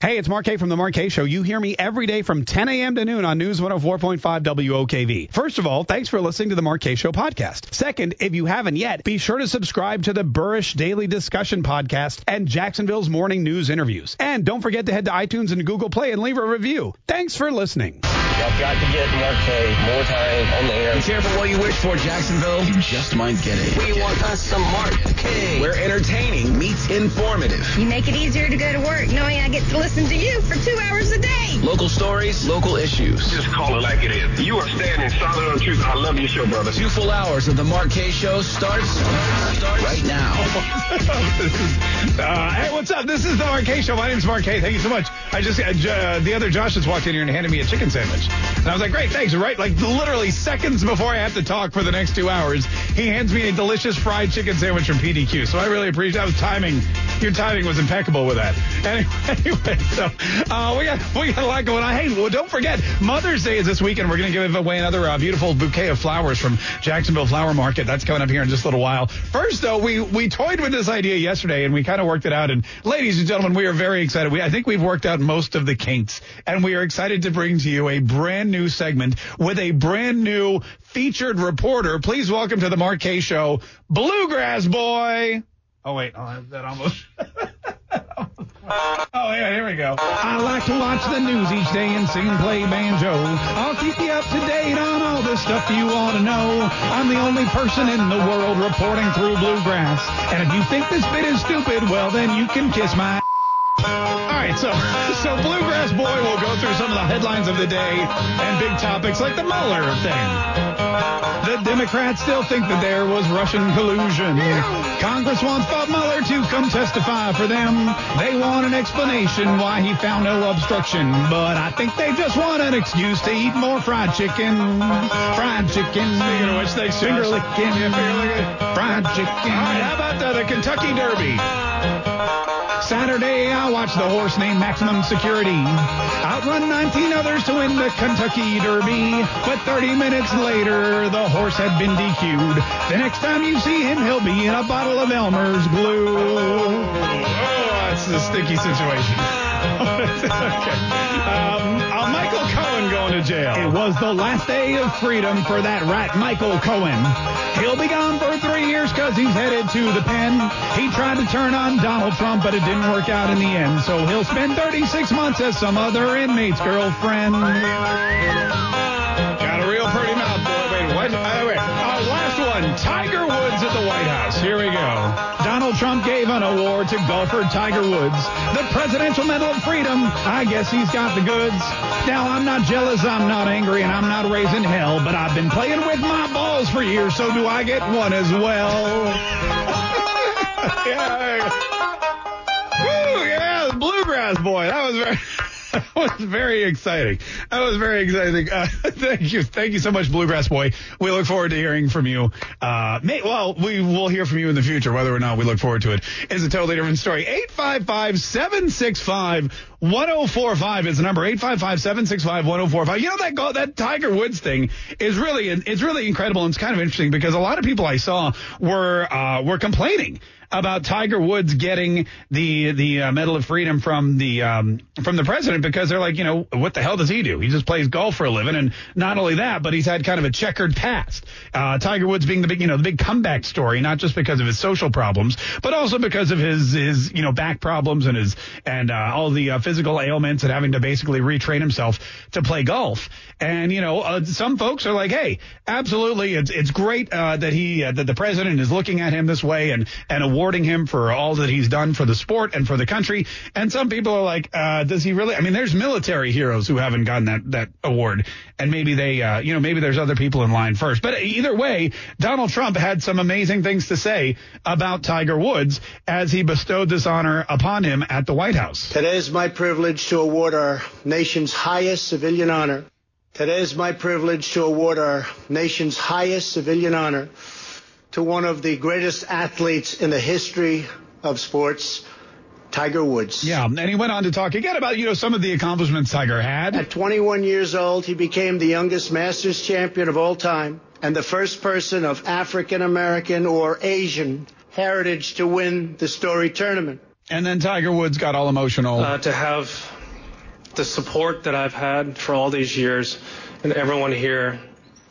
Hey, it's Mark Kaye from the Mark Kaye Show. You hear me every day from 10 a.m. to noon on News 104.5 WOKV. First of all, thanks for listening to the Mark Kaye Show podcast. Second, if you haven't yet, be sure to subscribe to the Burrish Daily Discussion podcast and Jacksonville's morning news interviews. And don't forget to head to iTunes and Google Play and leave a review. Thanks for listening. Y'all got to get Mark Kaye more time on the air. Be careful what you wish for, Jacksonville. You just might get it. We want us some Mark Kaye. Where entertaining meets informative. You make it easier to go to work knowing I get to listen to you for two hours a day. Local stories, local issues. Just call it like it is. You are standing solid on truth. I love your show, brother. Two full hours of the Mark Kaye Show starts, starts right now. uh, hey, what's up? This is the Mark Kaye Show. My name's Mark Kaye. Thank you so much. I just, uh, the other Josh just walked in here and handed me a chicken sandwich. And I was like, great, thanks. Right? Like literally seconds before I have to talk for the next two hours, he hands me a delicious fried chicken sandwich from PDQ. So I really appreciate that was timing. Your timing was impeccable with that. Anyway, so uh, we got we got a lot going on. Hey, well, don't forget Mother's Day is this weekend. We're going to give away another uh, beautiful bouquet of flowers from Jacksonville Flower Market. That's coming up here in just a little while. First, though, we we toyed with this idea yesterday and we kind of worked it out. And ladies and gentlemen, we are very excited. We I think we've worked out most of the kinks, and we are excited to bring to you a brand new segment with a brand new featured reporter. Please welcome to the Kaye Show, Bluegrass Boy. Oh wait, oh, that almost. Oh, yeah, here we go. I like to watch the news each day and sing and play banjo. I'll keep you up to date on all the stuff you want to know. I'm the only person in the world reporting through bluegrass. And if you think this bit is stupid, well, then you can kiss my. All right, so so Bluegrass Boy will go through some of the headlines of the day and big topics like the Mueller thing. The Democrats still think that there was Russian collusion. Congress wants Bob Mueller to come testify for them. They want an explanation why he found no obstruction, but I think they just want an excuse to eat more fried chicken. Fried chicken. Speaking of which, thanks, Finger licking. Yeah, finger licking. Fried chicken. All right, how about the, the Kentucky Derby? Saturday, I watched the horse named Maximum Security outrun 19 others to win the Kentucky Derby. But 30 minutes later, the horse had been DQ'd. The next time you see him, he'll be in a bottle of Elmer's glue. Oh, that's a sticky situation. okay. Um, Cohen going to jail. It was the last day of freedom for that rat, Michael Cohen. He'll be gone for three years because he's headed to the pen. He tried to turn on Donald Trump, but it didn't work out in the end. So he'll spend 36 months as some other inmate's girlfriend. Got a real pretty mouth, boy. Wait, what? Uh, wait. Uh, last one. Tiger Woods at the White House. Here we go. Trump gave an award to golfer Tiger Woods. The Presidential Medal of Freedom. I guess he's got the goods. Now, I'm not jealous, I'm not angry, and I'm not raising hell, but I've been playing with my balls for years, so do I get one as well? yeah. Woo, yeah, Bluegrass boy. That was very. That was very exciting. That was very exciting. Uh, thank you. Thank you so much, Bluegrass Boy. We look forward to hearing from you. Uh, may, well, we will hear from you in the future, whether or not we look forward to. It's a totally different story. 855-765-1045 is the number. 855-765-1045. You know, that that Tiger Woods thing is really, it's really incredible. And it's kind of interesting because a lot of people I saw were, uh, were complaining about Tiger Woods getting the the uh, Medal of Freedom from the um, from the president because they're like, you know, what the hell does he do? He just plays golf for a living, and not only that, but he's had kind of a checkered past. Uh, Tiger Woods being the big, you know, the big comeback story, not just because of his social problems, but also because of his his you know back problems and his and uh, all the uh, physical ailments and having to basically retrain himself to play golf. And you know, uh, some folks are like, hey, absolutely, it's it's great uh, that he uh, that the president is looking at him this way and and awarding him for all that he's done for the sport and for the country. And some people are like, uh, does he really? I mean, there's military heroes who haven't gotten that, that award. And maybe they, uh, you know, maybe there's other people in line first. But either way, Donald Trump had some amazing things to say about Tiger Woods as he bestowed this honor upon him at the White House. Today is my privilege to award our nation's highest civilian honor. Today is my privilege to award our nation's highest civilian honor to one of the greatest athletes in the history of sports, Tiger Woods. Yeah, and he went on to talk again about, you know, some of the accomplishments Tiger had. At 21 years old, he became the youngest Masters champion of all time and the first person of African American or Asian heritage to win the Story Tournament. And then Tiger Woods got all emotional. Uh, to have the support that I've had for all these years, and everyone here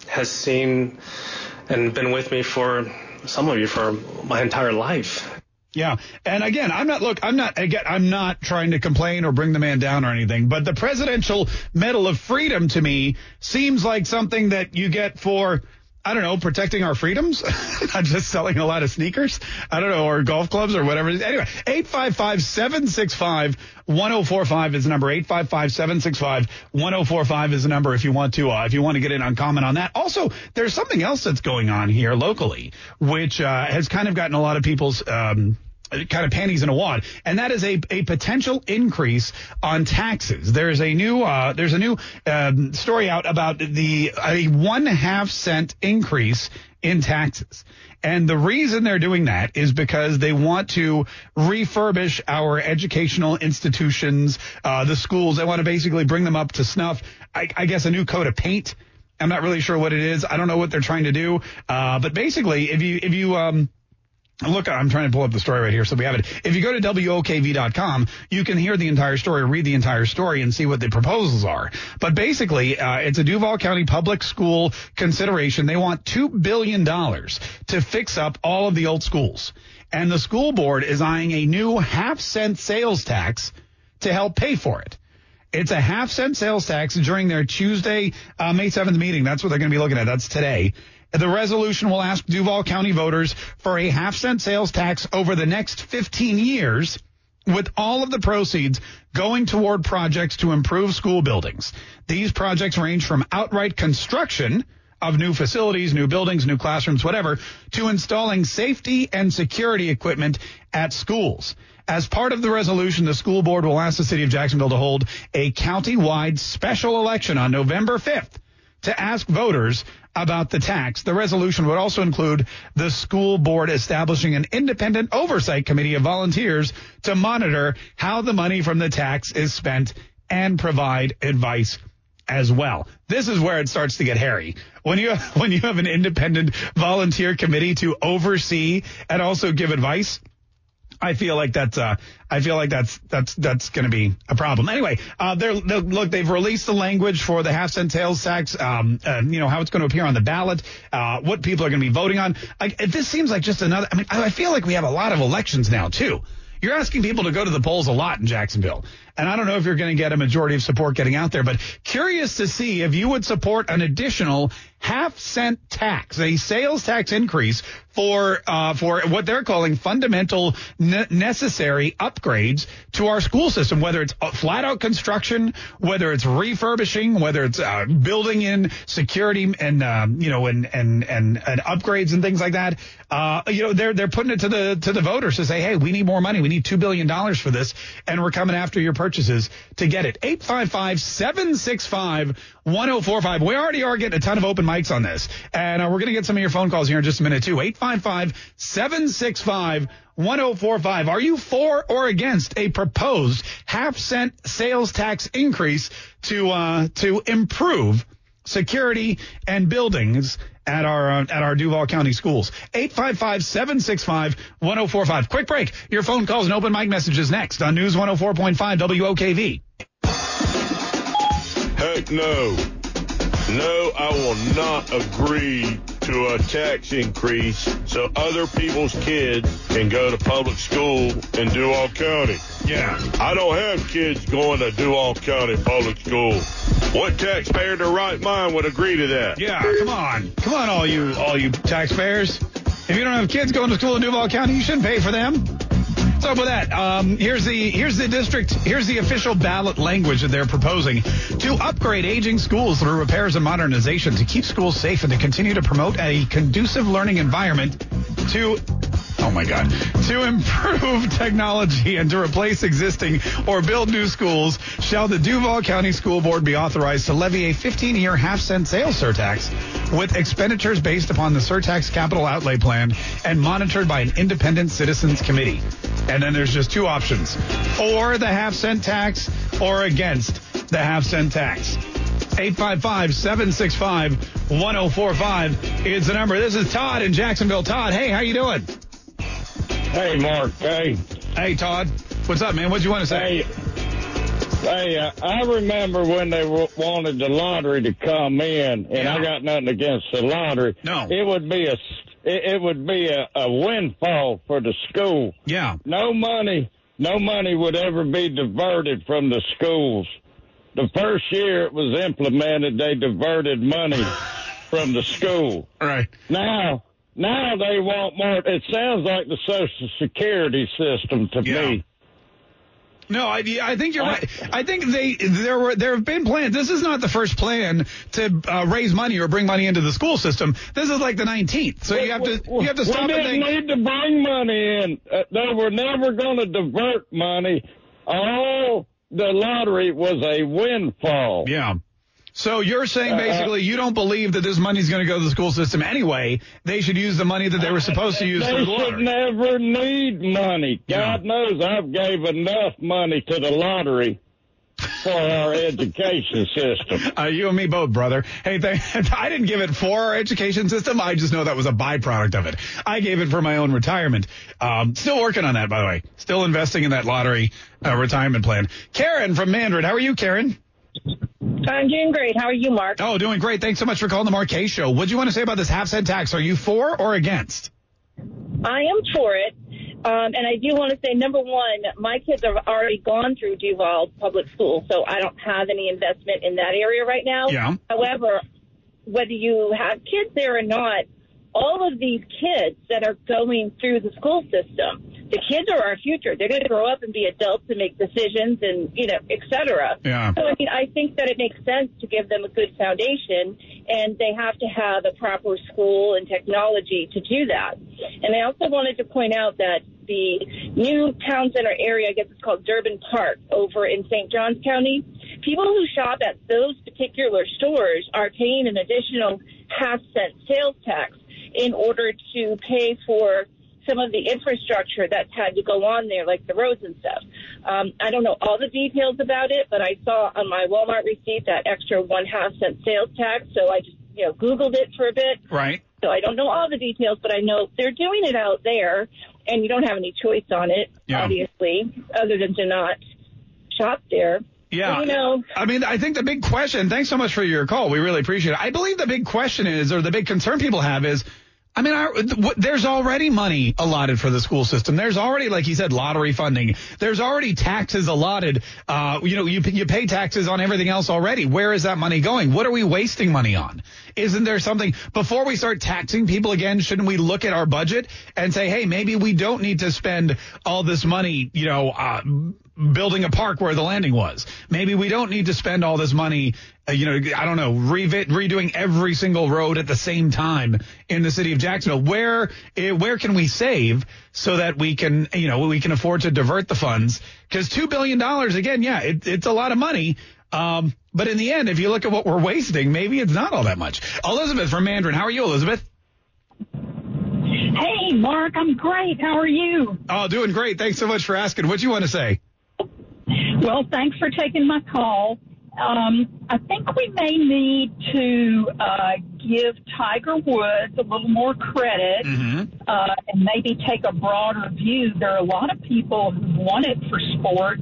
has seen and been with me for some of you for my entire life. Yeah. And again, I'm not, look, I'm not, again, I'm not trying to complain or bring the man down or anything, but the Presidential Medal of Freedom to me seems like something that you get for, I don't know, protecting our freedoms, not just selling a lot of sneakers. I don't know, or golf clubs or whatever. Anyway, 855-765-1045 is the number. 855-765-1045 is the number if you want to, uh, if you want to get in on comment on that. Also, there's something else that's going on here locally, which, uh, has kind of gotten a lot of people's, um, kind of panties in a wad, and that is a, a potential increase on taxes. There's a new uh, there's a new um, story out about the a one half cent increase in taxes. And the reason they're doing that is because they want to refurbish our educational institutions, uh, the schools. They want to basically bring them up to snuff. I, I guess a new coat of paint. I'm not really sure what it is. I don't know what they're trying to do. Uh, but basically, if you if you um, Look, I'm trying to pull up the story right here so we have it. If you go to WOKV.com, you can hear the entire story, read the entire story, and see what the proposals are. But basically, uh, it's a Duval County public school consideration. They want $2 billion to fix up all of the old schools. And the school board is eyeing a new half cent sales tax to help pay for it. It's a half cent sales tax during their Tuesday, uh, May 7th meeting. That's what they're going to be looking at. That's today. The resolution will ask Duval County voters for a half cent sales tax over the next 15 years with all of the proceeds going toward projects to improve school buildings. These projects range from outright construction of new facilities, new buildings, new classrooms, whatever, to installing safety and security equipment at schools. As part of the resolution, the school board will ask the city of Jacksonville to hold a county-wide special election on November 5th to ask voters about the tax. The resolution would also include the school board establishing an independent oversight committee of volunteers to monitor how the money from the tax is spent and provide advice as well. This is where it starts to get hairy. When you when you have an independent volunteer committee to oversee and also give advice, I feel like that's uh, I feel like that's that's that's going to be a problem. Anyway, uh, they're, look they've released the language for the half cent sales tax. Um, uh, you know how it's going to appear on the ballot, uh, what people are going to be voting on. I, this seems like just another. I mean, I feel like we have a lot of elections now too. You're asking people to go to the polls a lot in Jacksonville. And I don't know if you're going to get a majority of support getting out there, but curious to see if you would support an additional half cent tax, a sales tax increase for uh, for what they're calling fundamental ne- necessary upgrades to our school system, whether it's flat out construction, whether it's refurbishing, whether it's uh, building in security and um, you know and, and and and upgrades and things like that. Uh, you know they're they're putting it to the to the voters to say, hey, we need more money, we need two billion dollars for this, and we're coming after your purchases to get it. 855 765 1045. We already are getting a ton of open mics on this. And uh, we're going to get some of your phone calls here in just a minute, too. 855 765 1045. Are you for or against a proposed half cent sales tax increase to uh, to improve security and buildings at our uh, at our Duval County schools. 855-765-1045. Quick break. Your phone calls and open mic messages next on News 104.5 WOKV. Heck no. No, I will not agree to a tax increase so other people's kids can go to public school in Duval County. Yeah. I don't have kids going to Duval County public school. What taxpayer in their right mind would agree to that? Yeah, come on. Come on all you all you taxpayers. If you don't have kids going to school in Duval County, you shouldn't pay for them. Up with that? Um, here's the here's the district here's the official ballot language that they're proposing to upgrade aging schools through repairs and modernization to keep schools safe and to continue to promote a conducive learning environment to oh my god to improve technology and to replace existing or build new schools shall the Duval County School Board be authorized to levy a 15-year half cent sales surtax with expenditures based upon the surtax capital outlay plan and monitored by an independent citizens committee. And then there's just two options for the half cent tax or against the half cent tax. 855 765 1045 is the number. This is Todd in Jacksonville. Todd, hey, how you doing? Hey, Mark. Hey. Hey, Todd. What's up, man? What do you want to say? Hey. Hey, uh, I remember when they w- wanted the lottery to come in, and Yeah. I got nothing against the lottery. No. It would be a, it, it would be a, a windfall for the school. Yeah. No money, no money would ever be diverted from the schools. The first year it was implemented, they diverted money from the school. Right. Now, now they want more. It sounds like the Social Security system to Yeah. me. No, I, I think you're right. I think they there were there have been plans. This is not the first plan to uh, raise money or bring money into the school system. This is like the 19th. So you have to you have to stop we didn't need to bring money in. Uh, they were never going to divert money. All the lottery was a windfall. Yeah. So you're saying Uh, basically you don't believe that this money's going to go to the school system anyway. They should use the money that they were supposed to use They for the should lottery. never need money. Yeah. God knows I've gave enough money to the lottery for our education system. Uh, you and me both, brother. Hey, th- I didn't give it for our education system. I just know that was a byproduct of it. I gave it for my own retirement. Um, still working on that, by the way. Still investing in that lottery uh, retirement plan. Karen from Mandarin. How are you, Karen? I'm doing great. How are you, Mark? Oh, doing great. Thanks so much for calling the Mark Kaye Show. What do you want to say about this half cent tax? Are you for or against? I am for it. Um, and I do want to say, number one, my kids have already gone through Duval Public School, so I don't have any investment in that area right now. Yeah. However, whether you have kids there or not, all of these kids that are going through the school system, the kids are our future. They're going to grow up and be adults and make decisions and, you know, et cetera. Yeah. So, I mean, I think that it makes sense to give them a good foundation, and they have to have a proper school and technology to do that. And I also wanted to point out that the new town center area, I guess it's called Durbin Park, over in St. Johns County, people who shop at those particular stores are paying an additional half cent sales tax in order to pay for some of the infrastructure that's had to go on there, like the roads and stuff. Um, I don't know all the details about it, but I saw on my Walmart receipt that extra one half cent sales tax, so I just you know Googled it for a bit. Right. So I don't know all the details, but I know they're doing it out there, and you don't have any choice on it, Yeah. obviously, other than to not shop there. Yeah. You know, I mean, I think the big question, thanks so much for your call. We really appreciate it. I believe the big question is, or the big concern people have is, I mean, what, there's already money allotted for the school system. There's already, like you said, lottery funding. There's already taxes allotted. Uh, you know, you, you pay taxes on everything else already. Where is that money going? What are we wasting money on? Isn't there something, before we start taxing people again, shouldn't we look at our budget and say, hey, maybe we don't need to spend all this money, you know, uh, building a park where the landing was. Maybe we don't need to spend all this money, uh, you know, I don't know, revi- redoing every single road at the same time in the city of Jacksonville. Where eh, where can we save so that we can, you know, we can afford to divert the funds? Because two billion dollars, again, yeah, it, it's a lot of money. Um, but in the end, if you look at what we're wasting, maybe it's not all that much. Elizabeth from Mandarin, how are you, Elizabeth? Hey, Mark, I'm great. How are you? Oh, doing great. Thanks so much for asking. What do you want to say? Well, thanks for taking my call. Um, I think we may need to uh, give Tiger Woods a little more credit uh, and maybe take a broader view. There are a lot of people who want it for sports.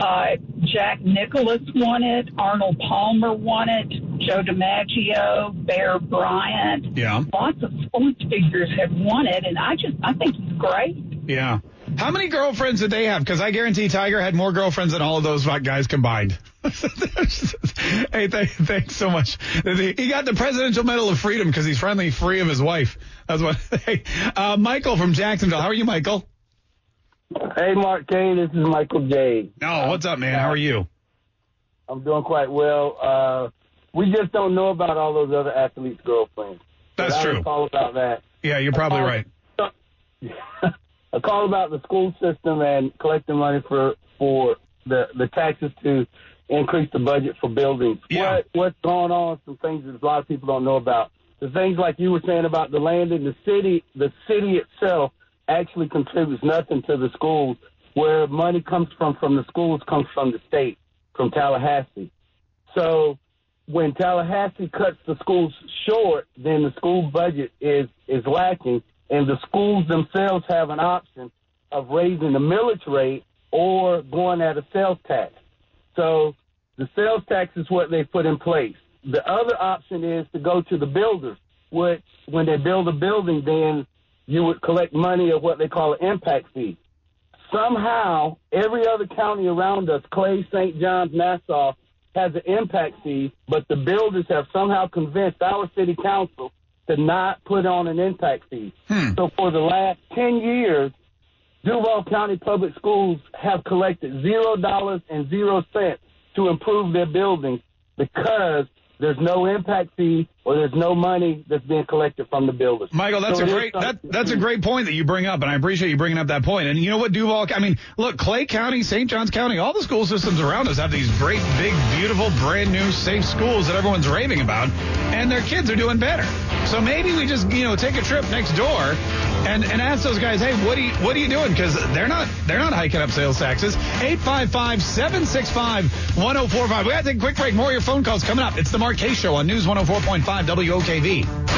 Uh, Jack Nicklaus won it. Arnold Palmer won it. Joe DiMaggio, Bear Bryant. Yeah. Lots of sports figures have won it, and I just I think he's great. Yeah. How many girlfriends did they have? Because I guarantee Tiger had more girlfriends than all of those guys combined. hey, th- thanks so much. He got the Presidential Medal of Freedom because he's finally free of his wife. That's what. Hey, uh, Michael from Jacksonville. How are you, Michael? Hey, Mark Kaye. This is Michael J. Oh, what's up, man? How are you? I'm doing quite well. Uh, we just don't know about all those other athletes' girlfriends. That's I true. Call about that. Yeah, you're probably right. a call about the school system and collecting money for for the the taxes to increase the budget for buildings. Yeah. What what's going on? Some things that a lot of people don't know about. The things like you were saying about the land in the city. The city itself actually contributes nothing to the schools. Where money comes from from the schools comes from the state, from Tallahassee. So when Tallahassee cuts the schools short, then the school budget is is lacking, and the schools themselves have an option of raising the millage rate or going at a sales tax. So the sales tax is what they put in place. The other option is to go to the builders, which when they build a building, then you would collect money of what they call an impact fee. Somehow, every other county around us, Clay, St. John's, Nassau, has an impact fee, but the builders have somehow convinced our city council to not put on an impact fee. Hmm. So for the last 10 years, Duval County Public Schools have collected zero dollars and zero cents to improve their buildings because there's no impact fee or there's no money that's being collected from the builders. Michael, that's So a great that, that's a great point that you bring up, and I appreciate you bringing up that point. And you know what, Duval? I mean, look, Clay County, St. Johns County, all the school systems around us have these great, big, beautiful, brand new, safe schools that everyone's raving about, and their kids are doing better. So maybe we just you know take a trip next door and, and ask those guys, hey, what are you what are you doing? Because they're not they're not hiking up sales taxes. 855-765-1045. We got to take a quick break. More of your phone calls coming up. It's the Mark Kaye Show on News 104.5 WOKV.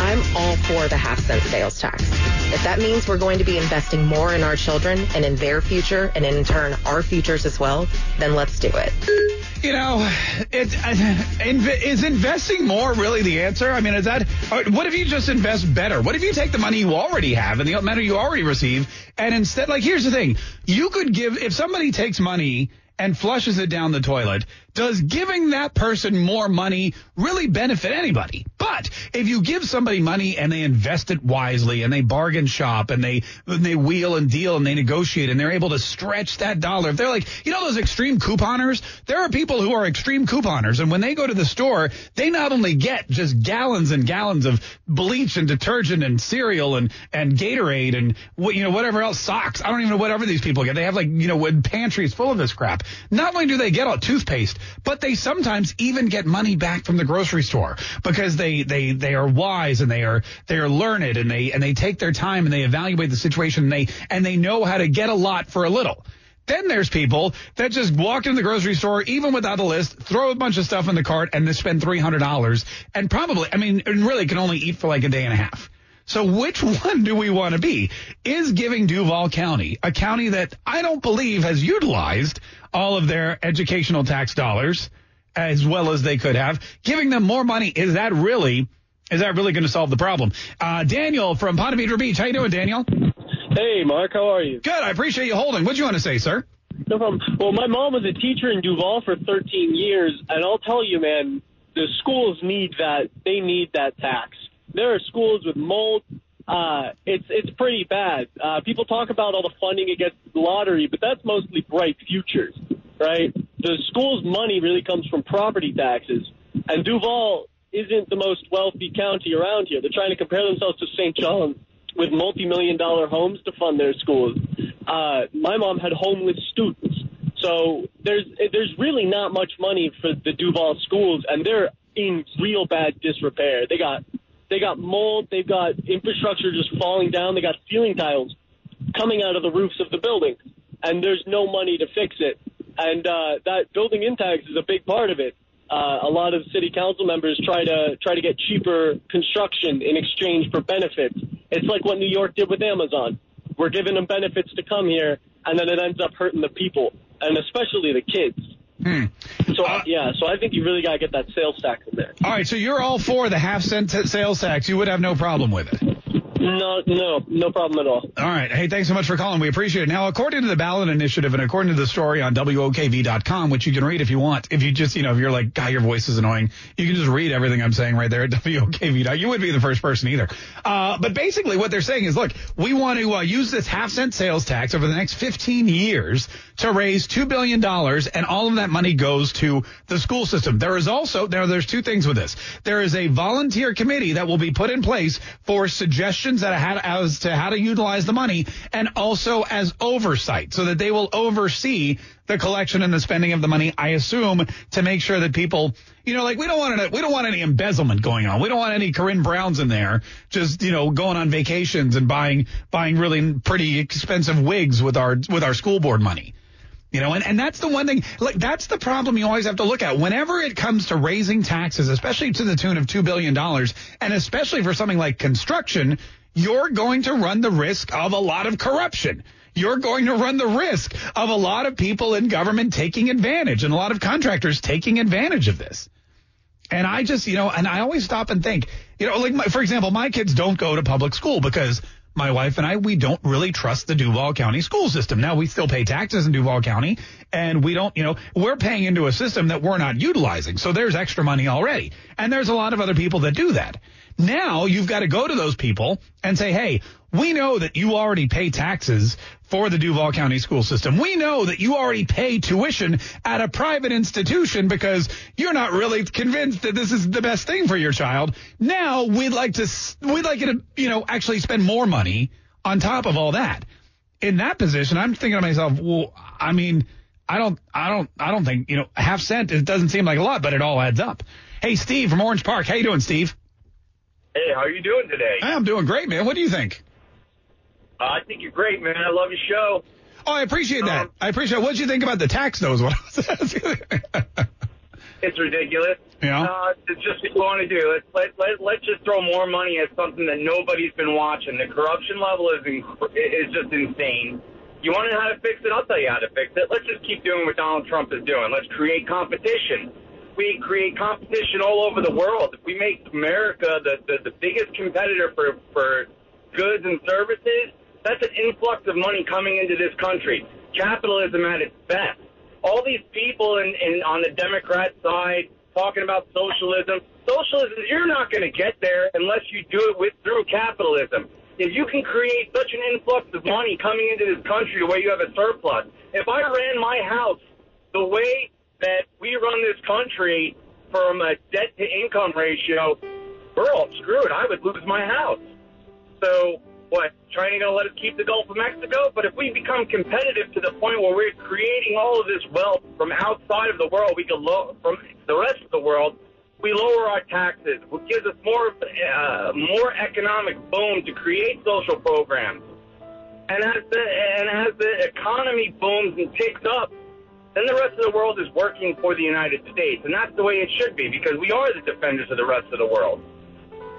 I'm all for the half cent sales tax. If that means we're going to be investing more in our children and in their future and in turn our futures as well, then let's do it. You know, it, uh, is investing more really the answer? I mean, is that uh, what if you just invest better? What if you take the money you already have and the money you already receive, and instead, like, here's the thing: you could give if somebody takes money and flushes it down the toilet. Does giving that person more money really benefit anybody? But if you give somebody money and they invest it wisely and they bargain shop and they and they wheel and deal and they negotiate and they're able to stretch that dollar. If they're like, you know, those extreme couponers, there are people who are extreme couponers. And when they go to the store, they not only get just gallons and gallons of bleach and detergent and cereal and, and Gatorade and what, you know, whatever else, socks. I don't even know whatever these people get. They have like, you know, pantries full of this crap. Not only do they get all toothpaste, but they sometimes even get money back from the grocery store because they, they, they are wise and they are, they are learned and they, and they take their time and they evaluate the situation and they, and they know how to get a lot for a little. Then there's people that just walk into the grocery store, even without a list, throw a bunch of stuff in the cart and they spend $300 and probably, I mean, and really can only eat for like a day and a half. So which one do we want to be? Is giving Duval County, a county that I don't believe has utilized all of their educational tax dollars as well as they could have, giving them more money, is that really, is that really going to solve the problem? Uh, Daniel from Ponte Vedra Beach. How you doing, Daniel? Hey, Mark. How are you? Good. I appreciate you holding. What do you want to say, sir? No problem. Well, my mom was a teacher in Duval for 13 years, and I'll tell you, man, the schools need that. They need that tax. There are schools with mold. Uh, it's it's pretty bad. Uh, people talk about all the funding against the lottery, but that's mostly bright futures, right? The school's money really comes from property taxes, and Duval isn't the most wealthy county around here. They're trying to compare themselves to St. John's with multi-million dollar homes to fund their schools. Uh, my mom had homeless students. So there's there's really not much money for the Duval schools, and they're in real bad disrepair. They got they got mold, they've got infrastructure just falling down, they got ceiling tiles coming out of the roofs of the building, and there's no money to fix it. And uh, that building in tax is a big part of it. uh, a lot of city council members try to try to get cheaper construction in exchange for benefits. It's like what New York did with Amazon. We're giving them benefits to come here, and then it ends up hurting the people, and especially the kids. Hmm. So yeah, so I think you really got to get that sales tax in there. All right, so you're all for the half cent sales tax. You would have no problem with it. No, no, no problem at all. All right. Hey, thanks so much for calling. We appreciate it. Now, according to the ballot initiative and according to the story on WOKV.com, which you can read if you want, if you just, you know, if you're like, God, your voice is annoying, you can just read everything I'm saying right there at WOKV. You wouldn't be the first person either. Uh, but basically what they're saying is, look, we want to uh, use this half cent sales tax over the next 15 years to raise $2 billion and all of that money goes to the school system. There is also, there, there's two things with this. There is a volunteer committee that will be put in place for suggestions had as to how to utilize the money and also as oversight so that they will oversee the collection and the spending of the money, I assume, to make sure that people, you know, like we don't want any, we don't want any embezzlement going on. We don't want any Corrine Browns in there just, you know, going on vacations and buying, buying really pretty expensive wigs with our, with our school board money. You know, and, and that's the one thing, like, that's the problem you always have to look at. Whenever it comes to raising taxes, especially to the tune of $2 billion, and especially for something like construction, you're going to run the risk of a lot of corruption. You're going to run the risk of a lot of people in government taking advantage and a lot of contractors taking advantage of this. And I just, you know, and I always stop and think, you know, like, my, for example, my kids don't go to public school because my wife and I, we don't really trust the Duval County school system. Now we still pay taxes in Duval County and we don't, you know, we're paying into a system that we're not utilizing. So there's extra money already. And there's a lot of other people that do that. Now you've got to go to those people and say, hey, we know that you already pay taxes for the Duval County school system. We know that you already pay tuition at a private institution because you're not really convinced that this is the best thing for your child. Now we'd like to, we'd like you to, you know, actually spend more money on top of all that. In that position, I'm thinking to myself, well, I mean, I don't, I don't, I don't think, you know, half cent, it doesn't seem like a lot, but it all adds up. Hey, Steve from Orange Park. How you doing, Steve? Hey, how are you doing today? I'm doing great, man. What do you think? Uh, I think you're great, man. I love your show. Oh, I appreciate that. Um, I appreciate. What did you think about the tax, though? Is what I was asking. it's ridiculous. Yeah. Uh, it's just what you want to do. Let's let, let let's just throw more money at something that nobody's been watching. The corruption level is inc- is just insane. You want to know how to fix it? I'll tell you how to fix it. Let's just keep doing what Donald Trump is doing. Let's create competition we create competition all over the world. If we make America the, the, the biggest competitor for, for goods and services, that's an influx of money coming into this country. Capitalism at its best. All these people in, in on the Democrat side talking about socialism. Socialism, you're not going to get there unless you do it with through capitalism. If you can create such an influx of money coming into this country where you have a surplus, if I ran my house the way that we run this country from a debt to income ratio, we're all screwed. I would lose my house. So what? China going to let us keep the Gulf of Mexico? But if we become competitive to the point where we're creating all of this wealth from outside of the world, we can low from the rest of the world. We lower our taxes, which gives us more uh, more economic boom to create social programs. And as the and as the economy booms and ticks up, then the rest of the world is working for the United States. And that's the way it should be because we are the defenders of the rest of the world.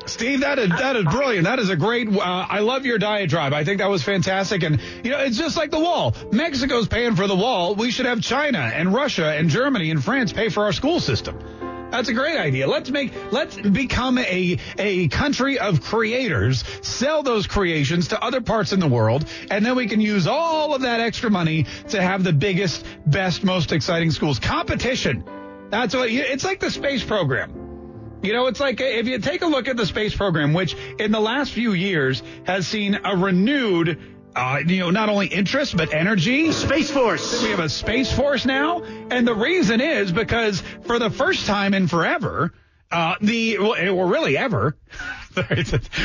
Steve, that is that is brilliant. That is a great. Uh, I love your diatribe. I think that was fantastic. And you know, it's just like the wall. Mexico's paying for the wall. We should have China and Russia and Germany and France pay for our school system. That's a great idea. Let's make let's become a a country of creators, sell those creations to other parts in the world, and then we can use all of that extra money to have the biggest, best, most exciting schools. Competition. That's what it's like the space program. You know, it's like if you take a look at the space program, which in the last few years has seen a renewed uh, you know, not only interest, but energy. Space Force. We have a Space Force now. And the reason is because for the first time in forever, uh, the, or really ever,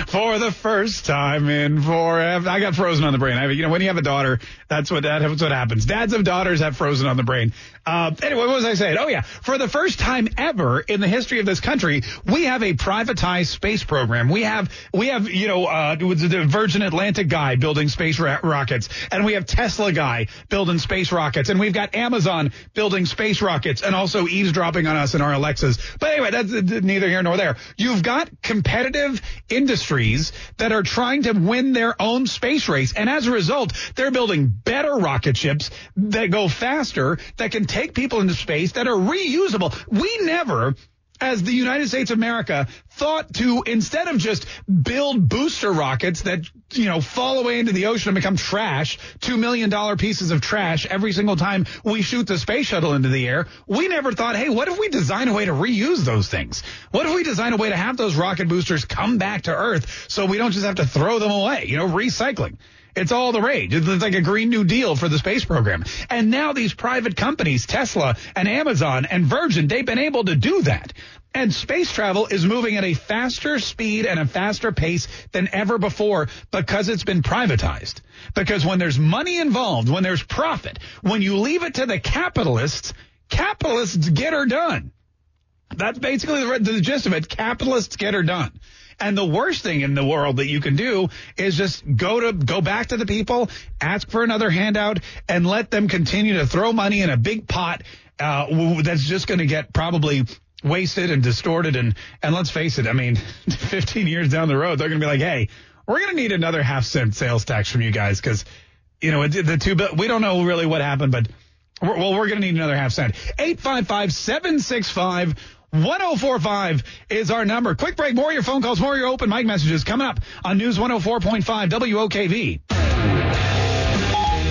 For the first time in forever. I got frozen on the brain. I, you know, when you have a daughter, that's what that, that's what happens. Dads of daughters have frozen on the brain. Uh, anyway, what was I saying? Oh yeah, for the first time ever in the history of this country, we have a privatized space program. We have we have you know uh, the Virgin Atlantic guy building space ra- rockets, and we have Tesla guy building space rockets, and we've got Amazon building space rockets, and also eavesdropping on us in our Alexas. But anyway, that's neither here nor there. You've got competitive industries that are trying to win their own space race, and as a result, they're building better rocket ships that go faster, that can take people into space, that are reusable. We never as the United States of America thought to instead of just build booster rockets that you know fall away into the ocean and become trash, two million dollar pieces of trash every single time we shoot the space shuttle into the air, we never thought, hey, what if we design a way to reuse those things? What if we design a way to have those rocket boosters come back to Earth so we don't just have to throw them away? You know, recycling. It's all the rage. It's like a Green New Deal for the space program. And now these private companies, Tesla and Amazon and Virgin, they've been able to do that. And space travel is moving at a faster speed and a faster pace than ever before because it's been privatized. Because when there's money involved, when there's profit, when you leave it to the capitalists, capitalists get her done. That's basically the, the gist of it. Capitalists get her done. And the worst thing in the world that you can do is just go to go back to the people, ask for another handout, and let them continue to throw money in a big pot uh, that's just going to get probably wasted and distorted. And and let's face it, I mean, 15 years down the road, they're going to be like, hey, we're going to need another half cent sales tax from you guys because you know the two. We don't know really what happened, but. Well, we're going to need another half cent. 855 765 1045 is our number. Quick break. More of your phone calls, more of your open mic messages coming up on News 104.5 WOKV.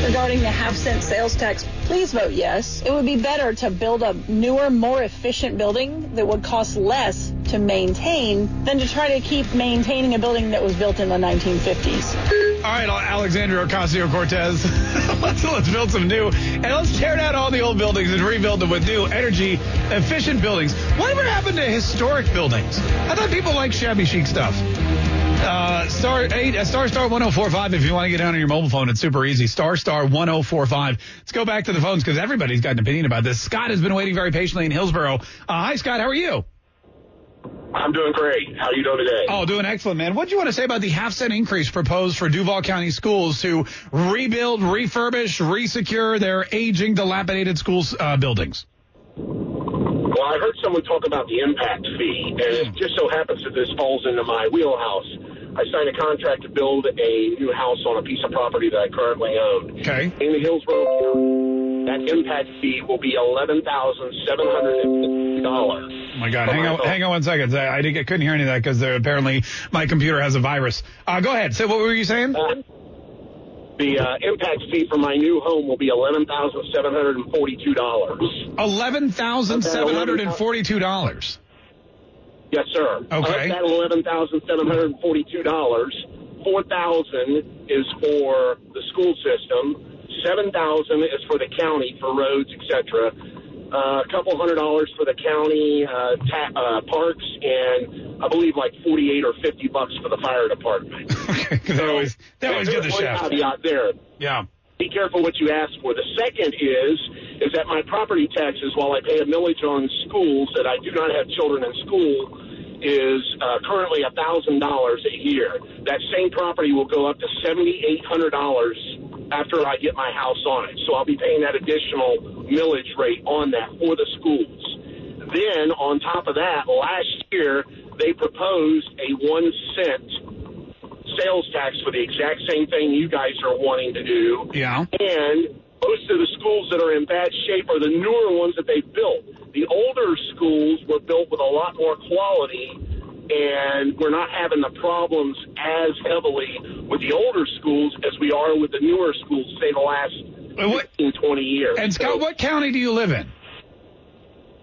Regarding the half cent sales tax, please vote yes. It would be better to build a newer, more efficient building that would cost less to maintain than to try to keep maintaining a building that was built in the 1950s. All right, Alexandria Ocasio Cortez. let's, let's build some new and let's tear down all the old buildings and rebuild them with new energy efficient buildings. Whatever happened to historic buildings? I thought people like shabby chic stuff. Uh, star eight, uh, star star 1045 if you want to get down on your mobile phone. It's super easy. Star star 1045. Let's go back to the phones because everybody's got an opinion about this. Scott has been waiting very patiently in Hillsborough. Uh, hi, Scott. How are you? I'm doing great. How are you doing today? Oh, doing excellent, man. What do you want to say about the half cent increase proposed for Duval County schools to rebuild, refurbish, resecure their aging, dilapidated schools uh, buildings? Well, I heard someone talk about the impact fee, and it just so happens that this falls into my wheelhouse. I signed a contract to build a new house on a piece of property that I currently own. Okay. In the Hillsborough County. That impact fee will be eleven thousand seven hundred dollars. Oh my God! Hang on, hang on one second. I, I couldn't hear any of that because apparently my computer has a virus. Uh, go ahead. So what were you saying? Uh, the uh, impact fee for my new home will be eleven thousand seven hundred and forty-two dollars. Eleven thousand seven hundred and forty-two dollars. Yes, sir. Okay. Of that eleven thousand seven hundred and forty-two dollars, four thousand is for the school system. Seven thousand is for the county for roads, etc. Uh, a couple hundred dollars for the county uh, ta- uh, parks, and I believe like forty-eight or fifty bucks for the fire department. they always they always get the shaft. Caveat there. Yeah. Be careful what you ask for. The second is is that my property taxes, while I pay a millage on schools that I do not have children in school, is uh, currently a thousand dollars a year. That same property will go up to seventy eight hundred dollars after I get my house on it. So I'll be paying that additional millage rate on that for the schools. Then on top of that, last year they proposed a one cent sales tax for the exact same thing you guys are wanting to do. Yeah. And most of the schools that are in bad shape are the newer ones that they've built. The older schools were built with a lot more quality and we're not having the problems as heavily with the older schools as we are with the newer schools, say the last what, 15, 20 years. And Scott, so, what county do you live in?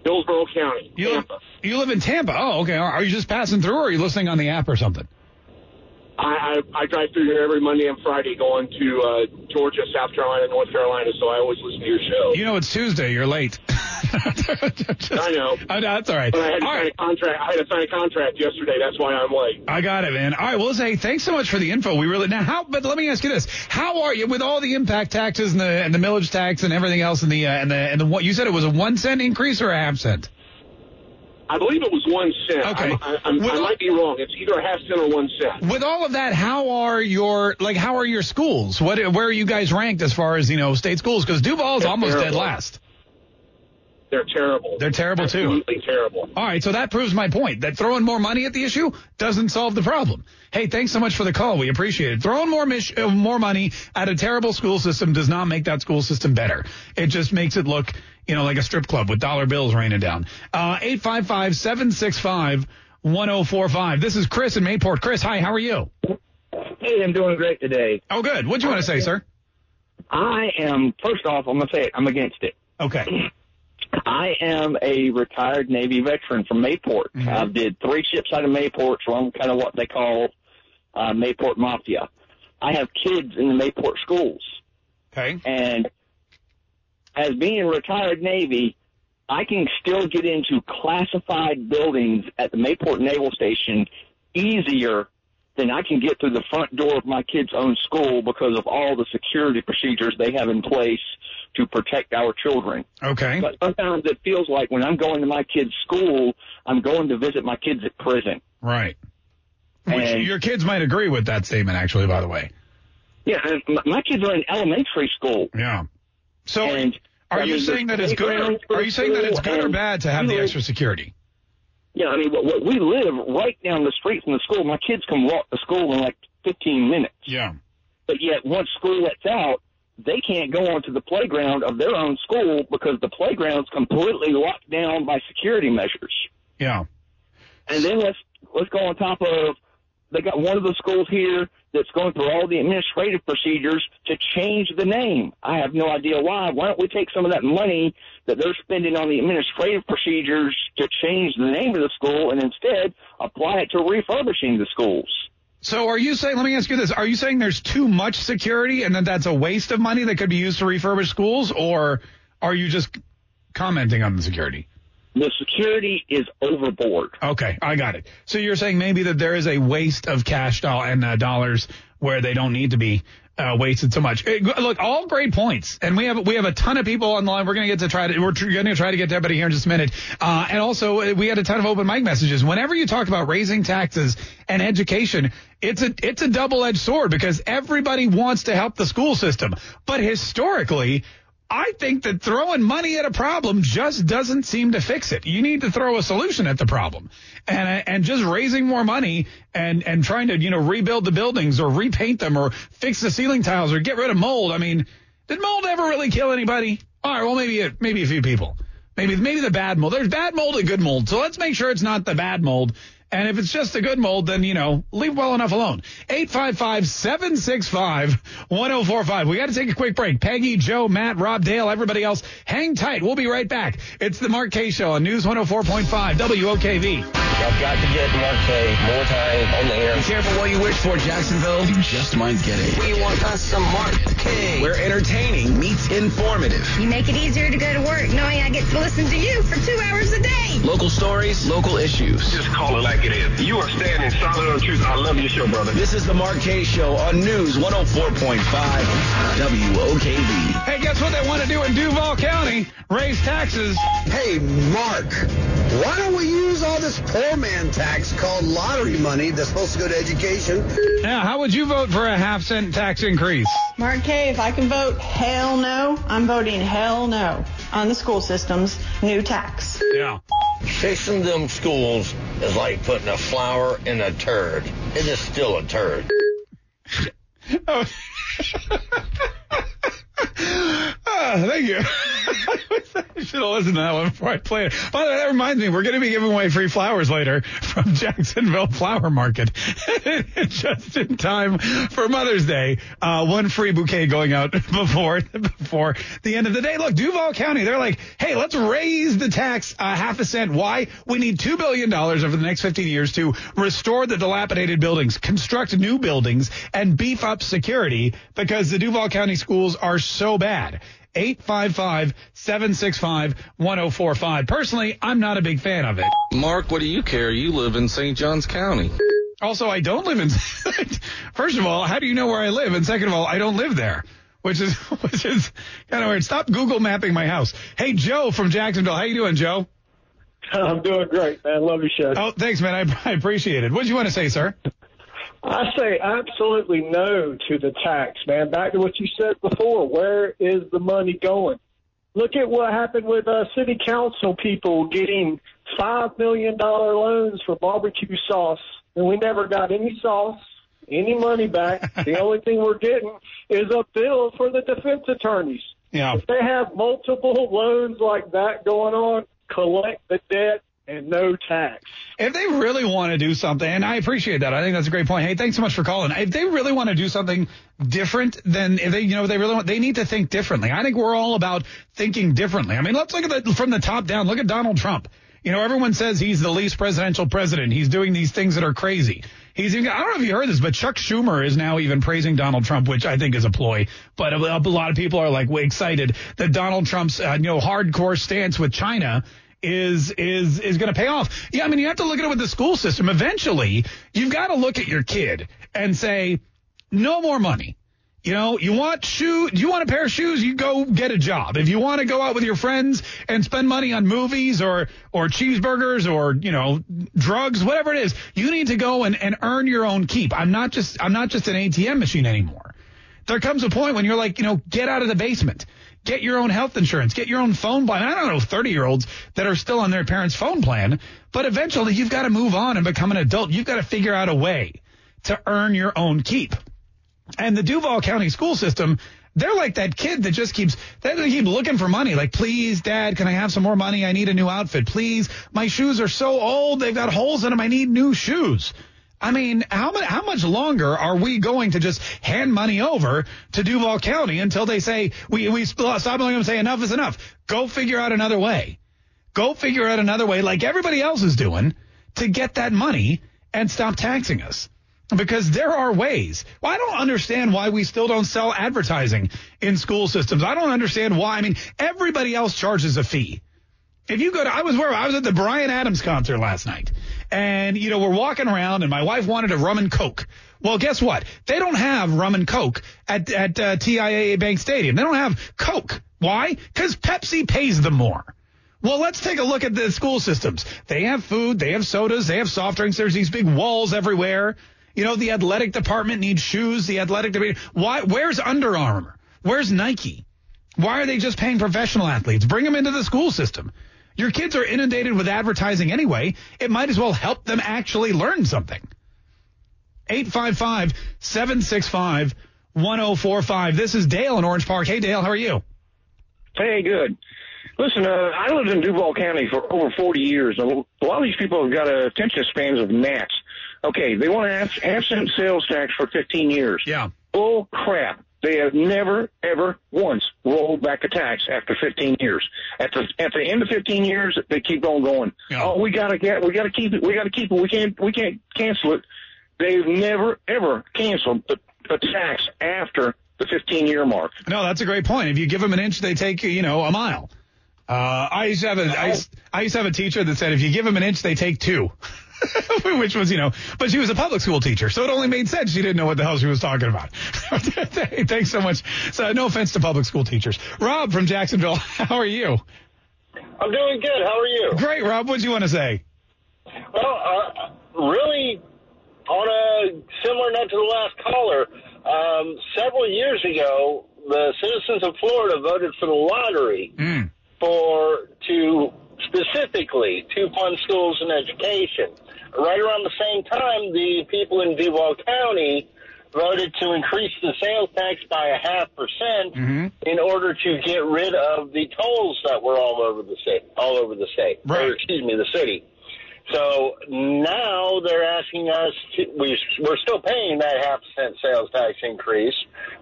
Hillsborough County, you Tampa. Live, you live in Tampa. Oh, okay. Are you just passing through, or are you listening on the app or something? I, I, I drive through here every Monday and Friday going to uh, Georgia, South Carolina, North Carolina, so I always listen to your show. You know, it's Tuesday. You're late. I know. No, that's all right. But I had to All sign a contract. I had to sign a contract yesterday. That's why I'm late. I got it, man. All right, well, say thanks so much for the info. We really now how, but let me ask you this: How are you with all the impact taxes and the and the millage tax and everything else and the uh, and the and the what you said it was a one cent increase or a half cent? I believe it was one cent. Okay. I, I, I'm- I might be wrong. It's either a half cent or one cent. With all of that, how are your like how are your schools? What where are you guys ranked as far as you know state schools? Because Duval's They're almost dead last. They're terrible. They're terrible too. Absolutely terrible. All right, so that proves my point that throwing more money at the issue doesn't solve the problem. Hey, thanks so much for the call. We appreciate it. Throwing more mish- uh, more money at a terrible school system does not make that school system better. It just makes it look, you know, like a strip club with dollar bills raining down. Uh 855-765-1045. This is Chris in Mayport. Chris, hi, how are you? Hey, I'm doing great today. Oh, good. What do you want to say, sir? I am, first off, I'm going to say it, I'm against it. Okay. I am a retired Navy veteran from Mayport. I did three ships out of Mayport, so I'm kind of what they call uh, Mayport Mafia. I have kids in the Mayport schools. Okay. And as being a retired Navy, I can still get into classified buildings at the Mayport Naval Station easier than I can get through the front door of my kid's own school because of all the security procedures they have in place to protect our children. Okay. But sometimes it feels like when I'm going to my kid's school, I'm going to visit my kids at prison. Right. Which And- your kids might agree with that statement, actually, by the way. Yeah, my, my kids are in elementary school. Yeah. So And, Are I you mean, saying that it's good? Or, are you saying that it's good or bad to have the extra security? Yeah, I mean, what, what, we live right down the street from the school. My kids can walk to school in like 15 minutes. Yeah. But yet, once school lets out, they can't go onto the playground of their own school because the playground's completely locked down by security measures. Yeah. And then let's let's go on top of they got one of the schools here that's going through all the administrative procedures to change the name. I have no idea why. Why don't we take some of that money that they're spending on the administrative procedures to change the name of the school and instead apply it to refurbishing the schools? So are you saying, let me ask you this, are you saying there's too much security and that that's a waste of money that could be used to refurbish schools or are you just commenting on the security? The security is overboard. Okay, I got it. So you're saying maybe that there is a waste of cash doll and uh, dollars where they don't need to be uh, wasted so much. Look, all great points, and we have we have a ton of people online. We're gonna get to try to we're going to try to get to everybody here in just a minute. Uh, and also, uh, we had a ton of open mic messages. Whenever you talk about raising taxes and education, it's a it's a double edged sword because everybody wants to help the school system, but historically. I think that throwing money at a problem just doesn't seem to fix it. You need to throw a solution at the problem, and and just raising more money and and trying to you know rebuild the buildings or repaint them or fix the ceiling tiles or get rid of mold. I mean, did mold ever really kill anybody? All right, well maybe a, maybe a few people. Maybe maybe the bad mold. There's bad mold and good mold. So let's make sure it's not the bad mold. And if it's just a good mold, then, you know, leave well enough alone. 855-765-1045. We got to take a quick break. Peggy, Joe, Matt, Rob, Dale, everybody else, hang tight. We'll be right back. It's the Mark Kaye Show on News 104.5 WOKV. I've got to get Mark Kaye more time on the air. Be careful what you wish for, Jacksonville. You just might get it. We want us some Mark Kaye. Where entertaining meets informative. You make it easier to go to work knowing I get to listen to you for two hours a day. Local stories, local issues. Just call it like it is. You are standing solid on truth. I love your show, brother. This is the Mark Kaye Show on News 104.5 WOKV. Hey, guess what they want to do in Duval County? Raise taxes. Hey, Mark, why don't we use all this poor man tax called lottery money that's supposed to go to education? Now, how would you vote for a half cent tax increase? Mark Kaye, if I can vote hell no, I'm voting hell no on the school system's new tax. Yeah. Fixing them schools is like putting a flower in a turd. It is still a turd. Oh. Ah, thank you. I should have listened to that one before I play it. By the way, that reminds me, we're going to be giving away free flowers later from Jacksonville Flower Market. Just in time for Mother's Day. Uh, one free bouquet going out before, before the end of the day. Look, Duval County, they're like, hey, let's raise the tax uh, half a cent. Why? We need $2 billion over the next 15 years to restore the dilapidated buildings, construct new buildings, and beef up security because the Duval County schools are bad. 855 765 1045. Personally, I'm not a big fan of it. Mark, what do you care? You live in St. Johns County. Also, I don't live in. First of all, how do you know where I live? And second of all, I don't live there, which is which is kind of weird. Stop Google mapping my house. Hey, Joe from Jacksonville, how you doing, Joe? I'm doing great, man. Love your show. Oh, thanks, man. I, I appreciate it. What did you want to say, sir? I say absolutely no to the tax, man. Back to what you said before. Where is the money going? Look at what happened with uh, city council people getting five million dollar loans for barbecue sauce, and we never got any sauce, any money back. the only thing we're getting is a bill for the defense attorneys. Yeah. If they have multiple loans like that going on, collect the debt and no tax. If they really want to do something, and I appreciate that, I think that's a great point. Hey, thanks so much for calling. If they really want to do something different, then if they, you know, they really want, they need to think differently. I think we're all about thinking differently. I mean, let's look at the from the top down. Look at Donald Trump. You know, everyone says he's the least presidential president. He's doing these things that are crazy. He's even, I don't know if you heard this, but Chuck Schumer is now even praising Donald Trump, which I think is a ploy. But a, a lot of people are like excited that Donald Trump's, uh, you know, hardcore stance with China is is is going to pay off. Yeah, I mean, you have to look at it with the school system. Eventually, you've got to look at your kid and say, no more money. You know, you want shoe, you want a pair of shoes, you go get a job. If you want to go out with your friends and spend money on movies or or cheeseburgers or, you know, drugs, whatever it is, you need to go and, and earn your own keep. I'm not just I'm not just an ATM machine anymore. There comes a point when you're like, you know, get out of the basement. Get your own health insurance. Get your own phone plan. I don't know 30 year olds that are still on their parents' phone plan, but eventually you've got to move on and become an adult. You've got to figure out a way to earn your own keep. And the Duval County school system, they're like that kid that just keeps they keep looking for money. Like, please, Dad, can I have some more money? I need a new outfit. Please, my shoes are so old, they've got holes in them. I need new shoes. I mean, how much how much longer are we going to just hand money over to Duval County until they say we we stop letting them say enough is enough? Go figure out another way. Go figure out another way, like everybody else is doing, to get that money and stop taxing us because there are ways. Well, I don't understand why we still don't sell advertising in school systems. I don't understand why. I mean, everybody else charges a fee. If you go to, I was where I was at the Bryan Adams concert last night, and you know we're walking around, and my wife wanted a rum and coke. Well, guess what? They don't have rum and coke at at uh, TIAA Bank Stadium. They don't have Coke. Why? Because Pepsi pays them more. Well, let's take a look at the school systems. They have food, they have sodas, they have soft drinks. There's these big walls everywhere. You know, the athletic department needs shoes. The athletic department. Why? Where's Under Armour? Where's Nike? Why are they just paying professional athletes? Bring them into the school system. Your kids are inundated with advertising anyway. It might as well help them actually learn something. 855 765 1045. This is Dale in Orange Park. Hey, Dale, how are you? Hey, good. Listen, uh, I lived in Duval County for over 40 years. A lot of these people have got attention spans of gnats. Okay, they want to have, some sales tax for 15 years. Yeah. Bull crap. They have never, ever once rolled back a tax after 15 years. At the at the end of 15 years, they keep on going. Oh, we gotta get, we gotta keep it, we gotta keep it. We can't, we can't cancel it. They've never, ever canceled a, a tax after the 15 year mark. No, that's a great point. If you give them an inch, they take you know a mile. Uh, I used to have a I used, I used to have a teacher that said if you give them an inch, they take two. Which was, you know, but she was a public school teacher, so it only made sense. She didn't know what the hell she was talking about. Thanks so much. So, no offense to public school teachers. Rob from Jacksonville, how are you? I'm doing good. How are you? Great, Rob. What do you want to say? Well, uh, really, on a similar note to the last caller, um, several years ago, the citizens of Florida voted for the lottery Mm. for to specifically to fund schools and education. Right around the same time, the people in Duval County voted to increase the sales tax by a half percent Mm-hmm. in order to get rid of the tolls that were all over the state, all over the state, or excuse me, the city. So now they're asking us to, we, we're still paying that half cent sales tax increase.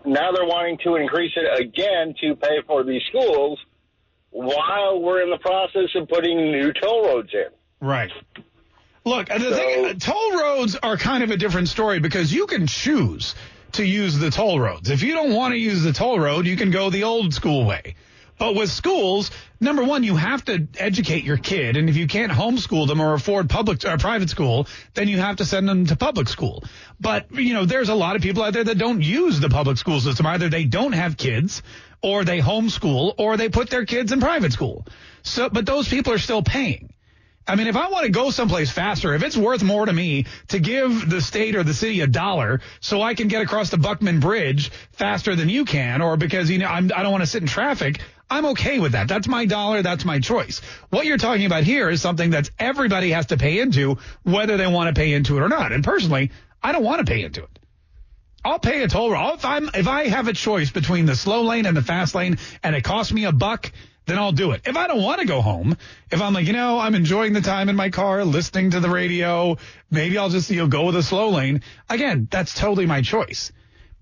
Now they're wanting to increase it again to pay for these schools while we're in the process of putting new toll roads in. Right. Look, the thing, toll roads are kind of a different story because you can choose to use the toll roads. If you don't want to use the toll road, you can go the old school way. But with schools, number one, you have to educate your kid, and if you can't homeschool them or afford public or private school, then you have to send them to public school. But you know, there's a lot of people out there that don't use the public school system. Either they don't have kids, or they homeschool, or they put their kids in private school. So, but those people are still paying. I mean, if I want to go someplace faster, if it's worth more to me to give the state or the city a dollar so I can get across the Buckman Bridge faster than you can, or because you know I'm, I don't want to sit in traffic, I'm okay with that. That's my dollar. That's my choice. What you're talking about here is something that everybody has to pay into, whether they want to pay into it or not. And personally, I don't want to pay into it. I'll pay a toll. If I'm if I have a choice between the slow lane and the fast lane, and it costs me a buck then I'll do it. If I don't want to go home, if I'm like, you know, I'm enjoying the time in my car, listening to the radio, maybe I'll just, you know, go with a slow lane. Again, that's totally my choice.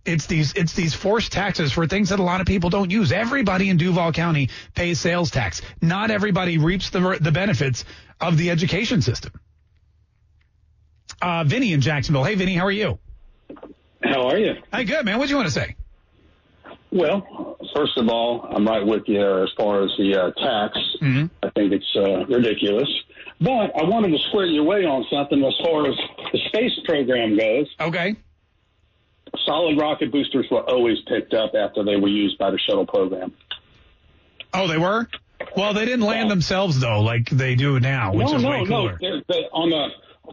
It's these, it's these forced taxes for things that a lot of people don't use. Everybody in Duval County pays sales tax. Not everybody reaps the, the benefits of the education system. Uh, Vinny in Jacksonville. Hey, Vinny, how are you? How are you? Hi, good, man. What do you want to say? Well, first of all, I'm right with you as far as the uh, tax. Mm-hmm. I think it's uh, ridiculous. But I wanted to square you away on something as far as the space program goes. Okay. Solid rocket boosters were always picked up after they were used by the shuttle program. Oh, they were? Well, they didn't land themselves, though, like they do now, which no, is no, way cooler. no. They're- they're- on the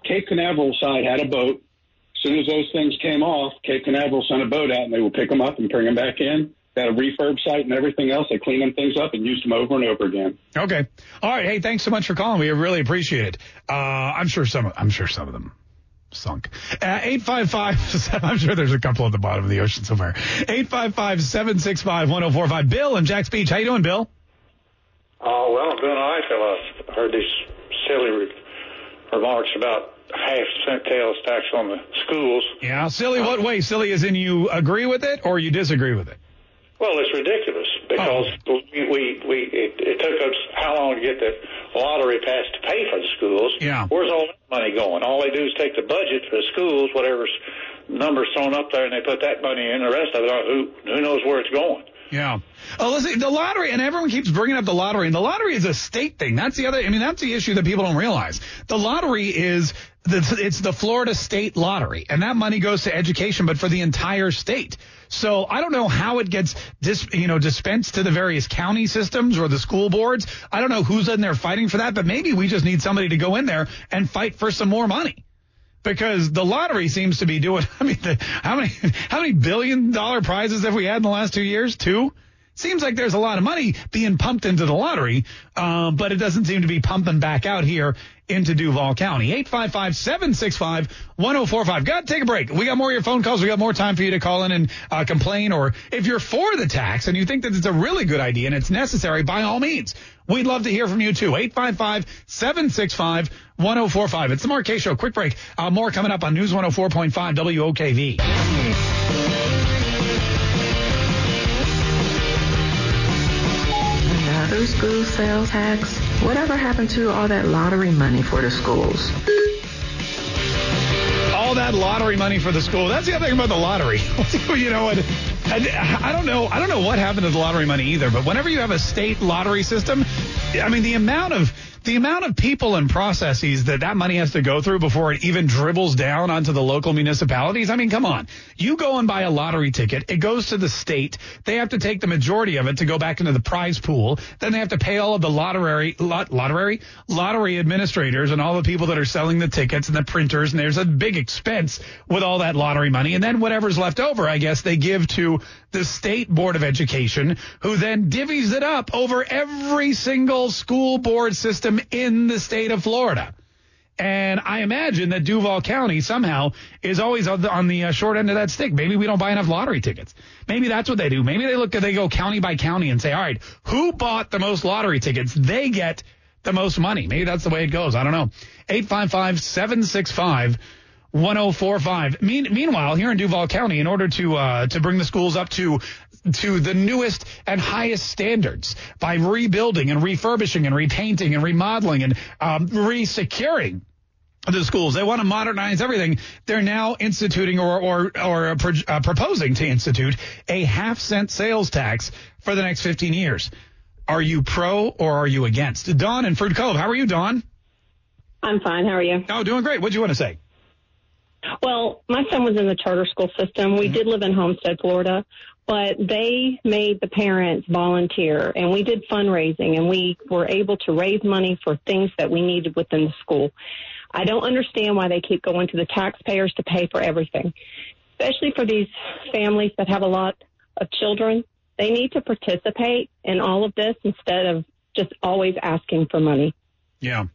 Cape Canaveral side had a boat. As soon as those things came off, Cape Canaveral sent a boat out and they will pick them up and bring them back in. Got a refurb site and everything else. They clean them things up and use them over and over again. Okay. All right. Hey, thanks so much for calling. We really appreciate it. Uh, I'm sure some, I'm sure some of them sunk. Uh, 855, I'm sure there's a couple at the bottom of the ocean somewhere. 855-765-1045. Bill in Jax Beach. How you doing, Bill? Oh, well, I'm doing all right, fellas. I heard these silly re- remarks about half cent sales tax on the schools. Yeah. Silly what way? Silly as in you agree with it or you disagree with it? Well, it's ridiculous because we, we, we it, it took us how long to get the lottery passed to pay for the schools. Yeah. Where's all that money going? All they do is take the budget for the schools, whatever's numbers thrown up there, and they put that money in. The rest of it, uh, who who knows where it's going? Yeah. Oh, listen, the lottery, and everyone keeps bringing up the lottery, and the lottery is a state thing. That's the other, I mean, that's the issue that people don't realize. The lottery is, it's the Florida state lottery, and that money goes to education, but for the entire state. So I don't know how it gets dis, you know, dispensed to the various county systems or the school boards. I don't know who's in there fighting for that, but maybe we just need somebody to go in there and fight for some more money because the lottery seems to be doing. I mean, the, how many how many billion dollar prizes have we had in the last two years? Two. Seems like there's a lot of money being pumped into the lottery, um, but it doesn't seem to be pumping back out here into Duval County. 855-765-1045. Got to take a break. We got more of your phone calls. We got more time for you to call in and uh, complain. Or if you're for the tax and you think that it's a really good idea and it's necessary, by all means, we'd love to hear from you too. 855-765-1045. It's the Kaye Show. Quick break. Uh, more coming up on News 104.5 WOKV. Another school sales tax? Whatever happened to all that lottery money for the schools? all that lottery money for the school. That's the other thing about the lottery. you know what? I, uh, I don't know. I don't know what happened to the lottery money either. But whenever you have a state lottery system, I mean, the amount of the amount of people and processes that that money has to go through before it even dribbles down onto the local municipalities. I mean, come on. You go and buy a lottery ticket. It goes to the state. They have to take the majority of it to go back into the prize pool. Then they have to pay all of the lottery, lot, lottery, lottery administrators and all the people that are selling the tickets and the printers. And there's a big expense with all that lottery money. And then whatever's left over, I guess they give to the state board of education, who then divvies it up over every single school board system in the state of Florida. And I imagine that Duval County somehow is always on the, uh, short end of that stick. Maybe we don't buy enough lottery tickets. Maybe that's what they do. Maybe they look at, they go county by county and say, all right, who bought the most lottery tickets? They get the most money. Maybe that's the way it goes. I don't know. 855 765 1045. Mean, meanwhile, here in Duval County, in order to uh, to bring the schools up to to the newest and highest standards by rebuilding and refurbishing and repainting and remodeling and um, resecuring the schools. They want to modernize everything. They're now instituting or or or uh, pro- uh, proposing to institute a half cent sales tax for the next 15 years. Are you pro or are you against? Dawn in Fruit Cove. How are you, Dawn? I'm fine. How are you? Oh, doing great. What do you want to say? Well, my son was in the charter school system. We mm-hmm. did live in Homestead, Florida, but they made the parents volunteer and we did fundraising and we were able to raise money for things that we needed within the school. I don't understand why they keep going to the taxpayers to pay for everything, especially for these families that have a lot of children. They need to participate in all of this instead of just always asking for money. Yeah.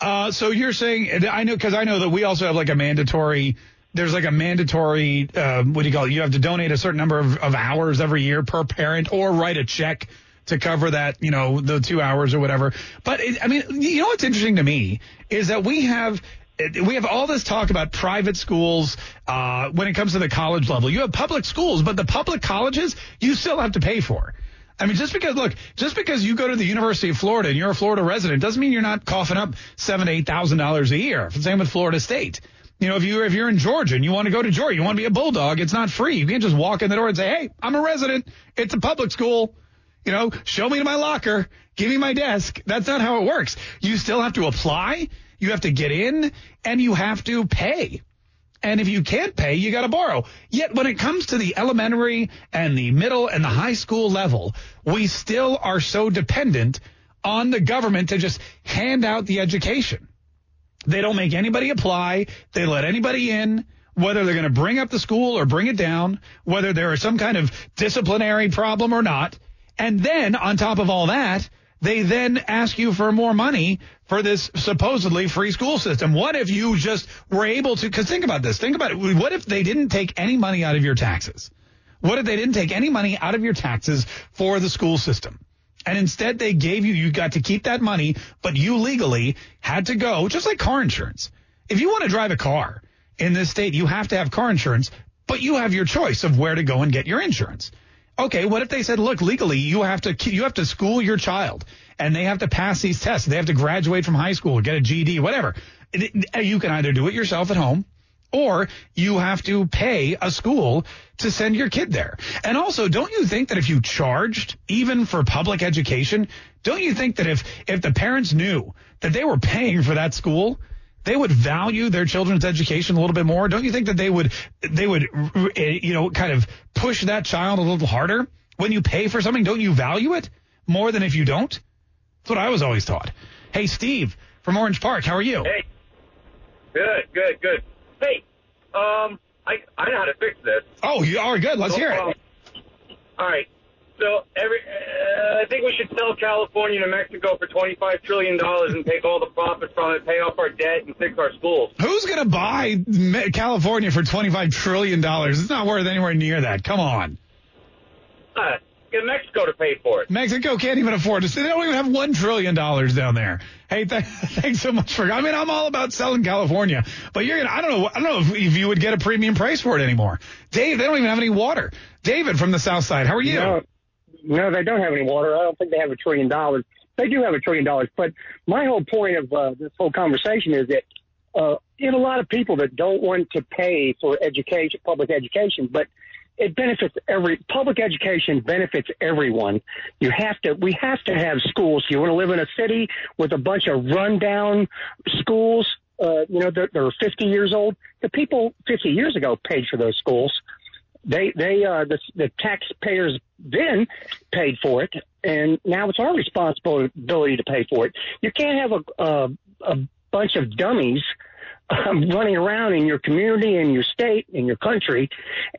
Uh, so you're saying, I know, because I know that we also have like a mandatory, there's like a mandatory, uh, what do you call it? You have to donate a certain number of, of hours every year per parent or write a check to cover that, you know, the two hours or whatever. But it, I mean, you know what's interesting to me is that we have we have all this talk about private schools uh, when it comes to the college level. You have public schools, but the public colleges you still have to pay for. I mean, just because look, just because you go to the University of Florida and you're a Florida resident doesn't mean you're not coughing up seven, eight thousand dollars a year. Same with Florida State. You know, if you if you're in Georgia and you want to go to Georgia, you want to be a bulldog, it's not free. You can't just walk in the door and say, "Hey, I'm a resident. It's a public school." You know, show me to my locker, give me my desk. That's not how it works. You still have to apply, you have to get in, and you have to pay. And if you can't pay, you got to borrow. Yet when it comes to the elementary and the middle and the high school level, we still are so dependent on the government to just hand out the education. They don't make anybody apply. They let anybody in, whether they're going to bring up the school or bring it down, whether there is some kind of disciplinary problem or not. And then on top of all that, they then ask you for more money for this supposedly free school system. What if you just were able to, cause think about this, think about it. What if they didn't take any money out of your taxes? What if they didn't take any money out of your taxes for the school system? And instead they gave you, you got to keep that money, but you legally had to go, just like car insurance. If you want to drive a car in this state, you have to have car insurance, but you have your choice of where to go and get your insurance. Okay, what if they said, look, legally you have to you have to school your child and they have to pass these tests. They have to graduate from high school, get a GED, whatever. Uh, you can either do it yourself at home or you have to pay a school to send your kid there. And also, don't you think that if you charged even for public education, don't you think that if if the parents knew that they were paying for that school, they would value their children's education a little bit more. Don't you think that they would, they would, uh, you know, kind of push that child a little harder when you pay for something? Don't you value it more than if you don't? That's what I was always taught. Hey, Steve from Orange Park, how are you? Hey, good, good, good. Hey, um, I I know how to fix this. Oh, you are good. Let's hear it. Um, all right. So every, uh, I think we should sell California to Mexico for twenty-five trillion dollars and take all the profits from it, pay off our debt, and fix our schools. Who's going to buy California for twenty-five trillion dollars? It's not worth anywhere near that. Come on. Uh, get Mexico to pay for it. Mexico can't even afford it. They don't even have one trillion dollars down there. Hey, th- thanks so much for. I mean, I'm all about selling California, but you're gonna. I don't know. I don't know if, if you would get a premium price for it anymore. Dave, they don't even have any water. David from the South Side, how are you? No. No, they don't have any water. I don't think they have a trillion dollars. They do have a trillion dollars. But my whole point of uh, this whole conversation is that uh, you have a lot of people that don't want to pay for education, public education, but it benefits every public education benefits everyone. You have to we have to have schools. You want to live in a city with a bunch of rundown schools, uh, you know, they're, they're 50 years old. The people 50 years ago paid for those schools. They they uh the the taxpayers then paid for it, and now it's our responsibility to pay for it. You can't have a a, a bunch of dummies um, running around in your community, in your state, in your country,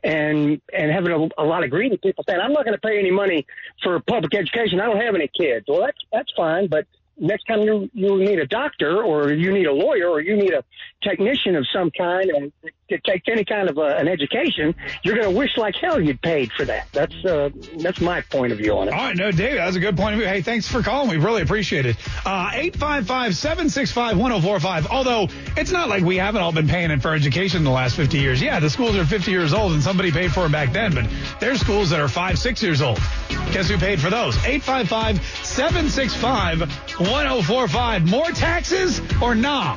and and having a, a lot of greedy people saying, "I'm not going to pay any money for public education. I don't have any kids." Well, that's that's fine, but next time you you need a doctor or you need a lawyer or you need a technician of some kind and to take any kind of a, an education, you're going to wish like hell you'd paid for that. That's uh, that's my point of view on it. All right, no, David, that's a good point of view. Hey, thanks for calling. We really appreciate it. Uh, 855-765-1045. Although it's not like we haven't all been paying it for education in the last 50 years. Yeah, the schools are 50 years old and somebody paid for them back then, but there's schools that are five, six years old. Guess who paid for those? 855-765-1045. More taxes or nah?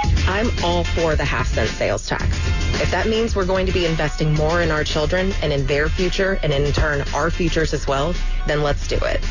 I'm all for the half cent sales tax. If that means we're going to be investing more in our children and in their future and in turn our futures as well, then let's do it.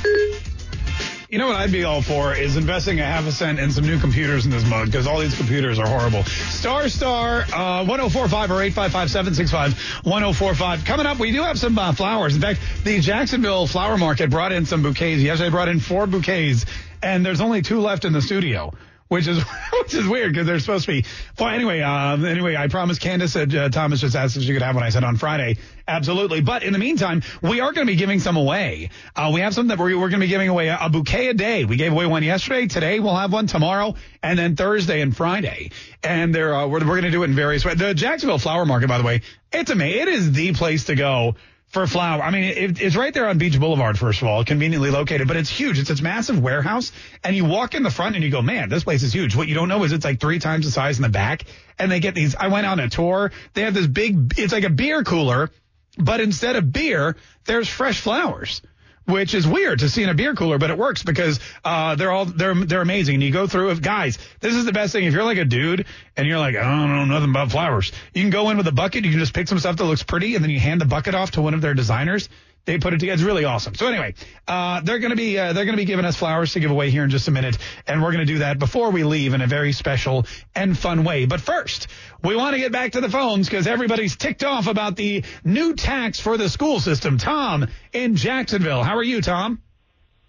You know what I'd be all for is investing a half a cent in some new computers in this mug because all these computers are horrible. Star Star uh, 1045 or 855 765 1045. Coming up, we do have some uh, flowers. In fact, the Jacksonville Flower Market brought in some bouquets. Yesterday, brought in four bouquets, and there's only two left in the studio which is which is weird because they're supposed to be. Well, anyway, um, anyway, I promised Candace that uh, Thomas just asked if she could have one. I said on Friday, absolutely. But in the meantime, we are going to be giving some away. Uh, we have some that we're, we're going to be giving away a, a bouquet a day. We gave away one yesterday. Today we'll have one tomorrow, and then Thursday and Friday. And there, uh, we're we're going to do it in various ways. The Jacksonville Flower Market, by the way, it's amazing. It is the place to go for flower. I mean, it, it's right there on Beach Boulevard, first of all, conveniently located, but it's huge. It's this massive warehouse, and you walk in the front and you go, man, this place is huge. What you don't know is it's like three times the size in the back, and they get these. I went on a tour. They have this big. It's like a beer cooler, but instead of beer, there's fresh flowers which is weird to see in a beer cooler, but it works because uh, they're all they're they're amazing. And you go through it, guys. This is the best thing. If you're like a dude and you're like, I don't know nothing about flowers, you can go in with a bucket. You can just pick some stuff that looks pretty, and then you hand the bucket off to one of their designers. They put it together. It's really awesome. So anyway, uh, they're going to be uh, they're going to be giving us flowers to give away here in just a minute, and we're going to do that before we leave in a very special and fun way. But first, we want to get back to the phones because everybody's ticked off about the new tax for the school system. Tom in Jacksonville, how are you, Tom?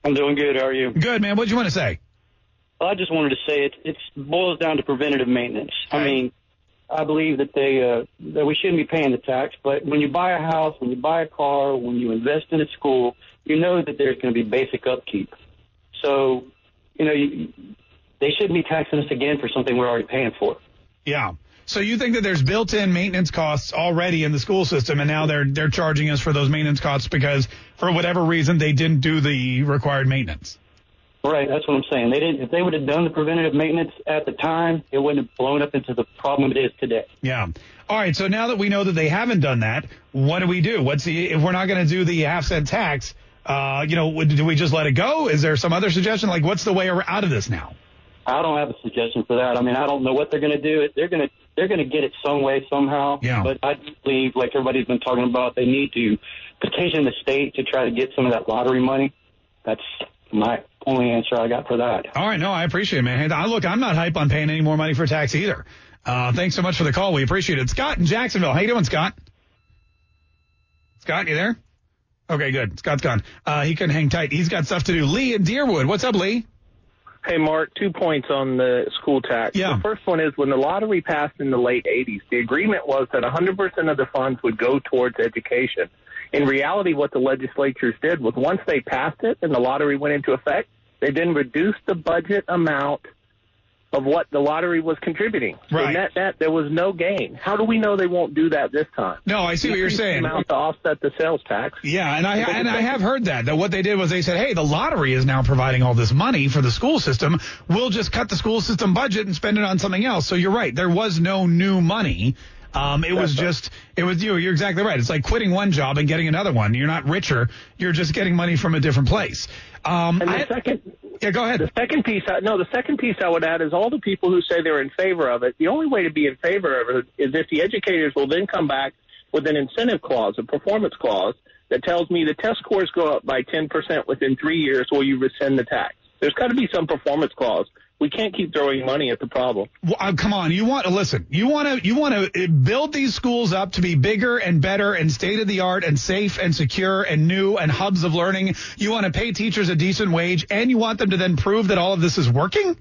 I'm doing good. How are you? Good, man. What do you want to say? Well, I just wanted to say it. It boils down to preventative maintenance. I mean, I believe that they uh, that we shouldn't be paying the tax, but when you buy a house, when you buy a car, when you invest in a school, you know that there's going to be basic upkeep. So, you know, you, they shouldn't be taxing us again for something we're already paying for. Yeah. So you think that there's built-in maintenance costs already in the school system, and now they're they're charging us for those maintenance costs because for whatever reason they didn't do the required maintenance. Right, that's what I'm saying. They didn't. If they would have done the preventative maintenance at the time, it wouldn't have blown up into the problem it is today. Yeah. All right. So now that we know that they haven't done that, what do we do? What's the if we're not going to do the half cent tax? Uh, you know, do we just let it go? Is there some other suggestion? Like, what's the way out of this now? I don't have a suggestion for that. I mean, I don't know what they're going to do. They're going to they're going to get it some way somehow. Yeah. But I believe, like everybody's been talking about, they need to petition the state to try to get some of that lottery money. That's my only answer I got for that. All right, no, I appreciate it, man. I- look, I'm not hype on paying any more money for tax either. Uh, thanks so much for the call. We appreciate it. Scott in Jacksonville. How you doing, Scott? Scott, you there? Okay, good. Scott's gone. Uh, he couldn't hang tight. He's got stuff to do. Lee in Deerwood. What's up, Lee? Hey, Mark, two points on the school tax. Yeah. The first one is when the lottery passed in the late 80s, the agreement was that 100% of the funds would go towards education. In reality, what the legislatures did was once they passed it and the lottery went into effect, they then reduced the budget amount of what the lottery was contributing. Right. So net net, there was no gain. How do we know they won't do that this time? No, I see what you're saying. Amount to offset the sales tax. Yeah, and I and I have heard that that what they did was they said, "Hey, the lottery is now providing all this money for the school system. We'll just cut the school system budget and spend it on something else." So you're right. There was no new money. Um, it was just, it was you. You're exactly right. It's like quitting one job and getting another one. You're not richer. You're just getting money from a different place. Um, And the I- second, yeah, go ahead. The second piece, I, no, the second piece I would add is all the people who say they're in favor of it. The only way to be in favor of it is if the educators will then come back with an incentive clause, a performance clause that tells me the test scores go up by 10% within three years, or you rescind the tax. There's got to be some performance clause. We can't keep throwing money at the problem. Well, uh, come on, you want to listen. You want to you want to build these schools up to be bigger and better and state of the art and safe and secure and new and hubs of learning. You want to pay teachers a decent wage and you want them to then prove that all of this is working.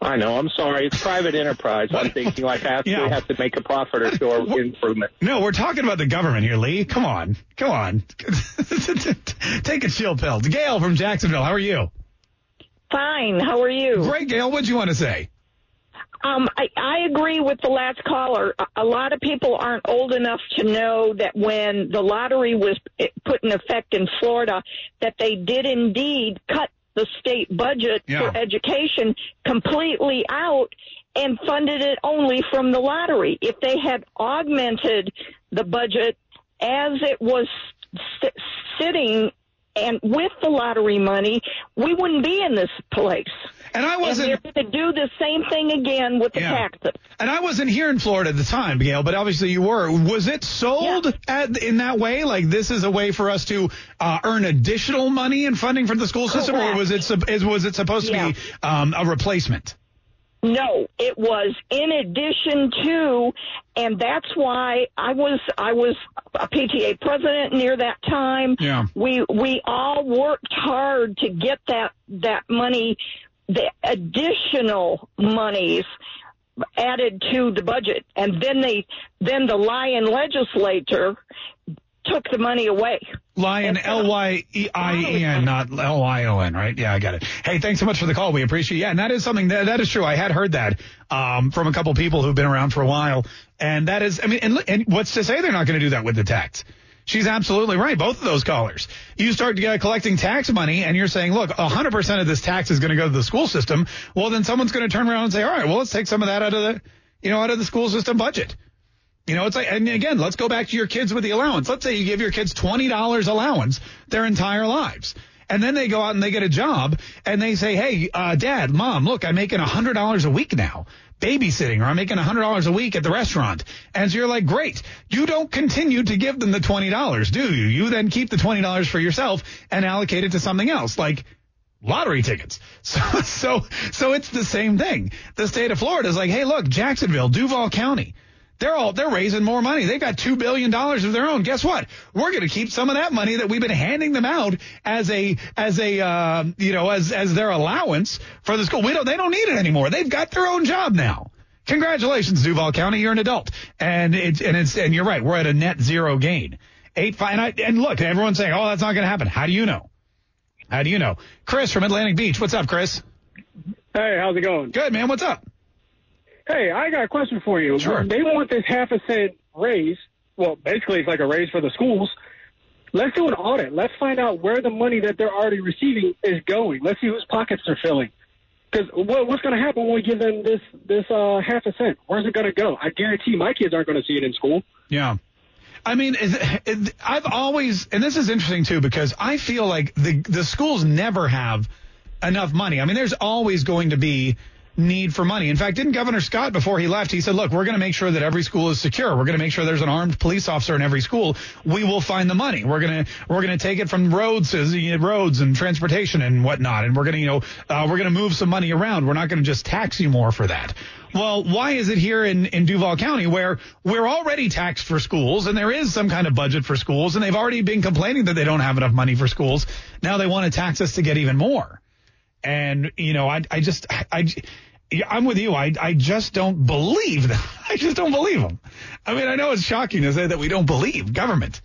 I know. I'm sorry. It's private enterprise. I'm thinking like I actually Yeah. have to make a profit or show improvement. No, we're talking about the government here, Lee. Come on, come on. Take a chill pill. Gail from Jacksonville, how are you? Fine. How are you? Great, Gail. What'd you want to say? Um, I, I agree with the last caller. A- lot of people aren't old enough to know that when the lottery was put in effect in Florida, that they did indeed cut the state budget Yeah. for education completely out and funded it only from the lottery. If they had augmented the budget as it was s- sitting and with the lottery money, we wouldn't be in this place. And I wasn't. And they're going to do the same thing again with the Yeah. taxes. And I wasn't here in Florida at the time, Gail, but obviously you were. Was it sold at, in that way? Like this is a way for us to uh, earn additional money and funding from the school system, or was it was it supposed to be um, a replacement? No, it was in addition to, and that's why I was I was a PTA president near that time. Yeah. We we all worked hard to get that that money, the additional monies added to the budget, and then they then the Lion legislature took the money away. Lion, L Y E I E N, not L Y O N, right? Yeah, I got it. Hey, thanks so much for the call. We appreciate. Yeah, and that is something that that is true. I had heard that um, from a couple people who've been around for a while, and that is. I mean, and, and what's to say they're not going to do that with the tax? She's absolutely right. Both of those callers. You start uh, collecting tax money, and you're saying, look, 100% of this tax is going to go to the school system. Well, then someone's going to turn around and say, all right, well, let's take some of that out of the, you know, out of the school system budget. You know, it's like, and again, let's go back to your kids with the allowance. Let's say you give your kids $20 allowance their entire lives. And then they go out and they get a job and they say, Hey, uh, dad, mom, look, I'm making $100 a week now babysitting or I'm making $100 a week at the restaurant. And so you're like, great. You don't continue to give them the $20, do you? You then keep the $20 for yourself and allocate it to something else like lottery tickets. So, so, so it's the same thing. The state of Florida is like, Hey, look, Jacksonville, Duval County. They're all they're raising more money. They've got two billion dollars of their own. Guess what? We're going to keep some of that money that we've been handing them out as a as a uh, you know as as their allowance for the school. We don't they don't need it anymore. They've got their own job now. Congratulations, Duval County. You're an adult, and it's and it's and you're right. We're at a net zero gain. Eight five and, I, and look, everyone's saying, oh, that's not going to happen. How do you know? How do you know? Chris from Atlantic Beach. What's up, Chris? Hey, how's it going? Good, man. What's up? Hey, I got a question for you. Sure. They want this half a cent raise. Well, basically, it's like a raise for the schools. Let's do an audit. Let's find out where the money that they're already receiving is going. Let's see whose pockets they're filling. Because what, what's going to happen when we give them this this uh, half a cent? Where's it going to go? I guarantee my kids aren't going to see it in school. Yeah. I mean, I've always, and this is interesting too, because I feel like the the schools never have enough money. I mean, there's always going to be need for money. In fact, didn't Governor Scott before he left, he said, look, we're going to make sure that every school is secure. We're going to make sure there's an armed police officer in every school. We will find the money. We're going to, we're going to take it from roads, know, roads and transportation and whatnot. And we're going to, you know, uh, we're going to move some money around. We're not going to just tax you more for that. Well, why is it here in, in Duval County where we're already taxed for schools and there is some kind of budget for schools and they've already been complaining that they don't have enough money for schools. Now they want to tax us to get even more. And, you know, I, I just, I, I'm with you. I, I just don't believe them. I just don't believe them. I mean, I know it's shocking to say that we don't believe government.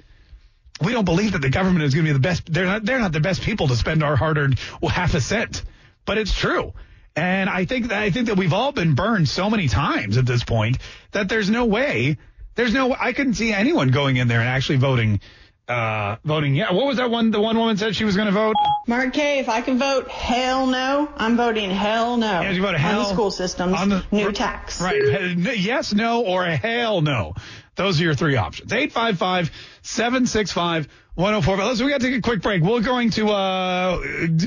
We don't believe that the government is going to be the best. They're not, they're not the best people to spend our hard earned well, half a cent, but it's true. And I think that, I think that we've all been burned so many times at this point that there's no way, there's no, I couldn't see anyone going in there and actually voting, uh, voting. Yeah. What was that one? The one woman said she was going to vote. Mark Kaye, if I can vote hell no, I'm voting hell no. Yeah, you vote hell on the school systems. on the new tax. Right. Yes, no, or a hell no. Those are your three options. 855 765 104. Listen, we got to take a quick break. We're going to, uh,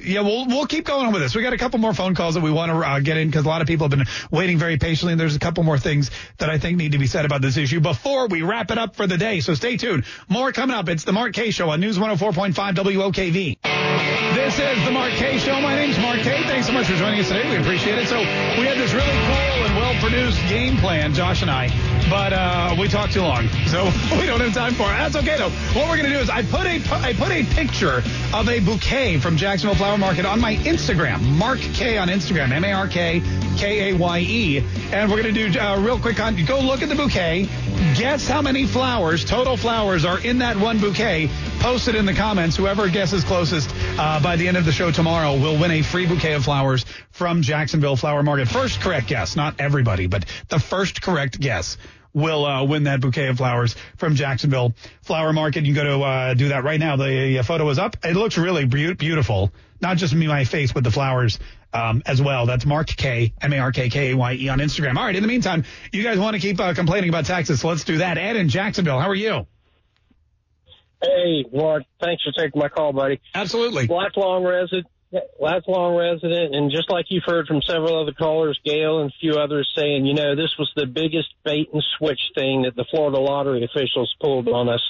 yeah, we'll, we'll keep going with this. We got a couple more phone calls that we want to uh, get in because a lot of people have been waiting very patiently. And there's a couple more things that I think need to be said about this issue before we wrap it up for the day. So stay tuned. More coming up. It's the Mark Kaye Show on News 104.5 WOKV. This is the Mark Kaye Show. My name's Mark Kaye. Thanks so much for joining us today. We appreciate it. So we had this really cool and well-produced game plan, Josh and I, but uh, we talked too long, so we don't have time for it. That's okay though. What we're gonna do is I put a I put a picture of a bouquet from Jacksonville Flower Market on my Instagram, Mark Kaye on Instagram, M A R K K A Y E, and we're gonna do uh, real quick on. Go look at the bouquet. Guess how many flowers, total flowers, are in that one bouquet. Post it in the comments. Whoever guesses closest uh, by the end of the show tomorrow will win a free bouquet of flowers from Jacksonville Flower Market. First correct guess, not everybody, but the first correct guess will uh, win that bouquet of flowers from Jacksonville Flower Market. You can go to uh, do that right now. The uh, photo is up. It looks really be- beautiful. Not just me, my face, but the flowers um, as well. That's Mark Kaye, M-A-R-K-K-A-Y-E on Instagram. All right. In the meantime, you guys want to keep uh, complaining about taxes, so let's do that. Ed in Jacksonville, how are you? Hey, Mark. Thanks for taking my call, buddy. Absolutely. Lifelong resident, lifelong resident, and just like you've heard from several other callers, Gail and a few others saying, you know, this was the biggest bait and switch thing that the Florida lottery officials pulled on us.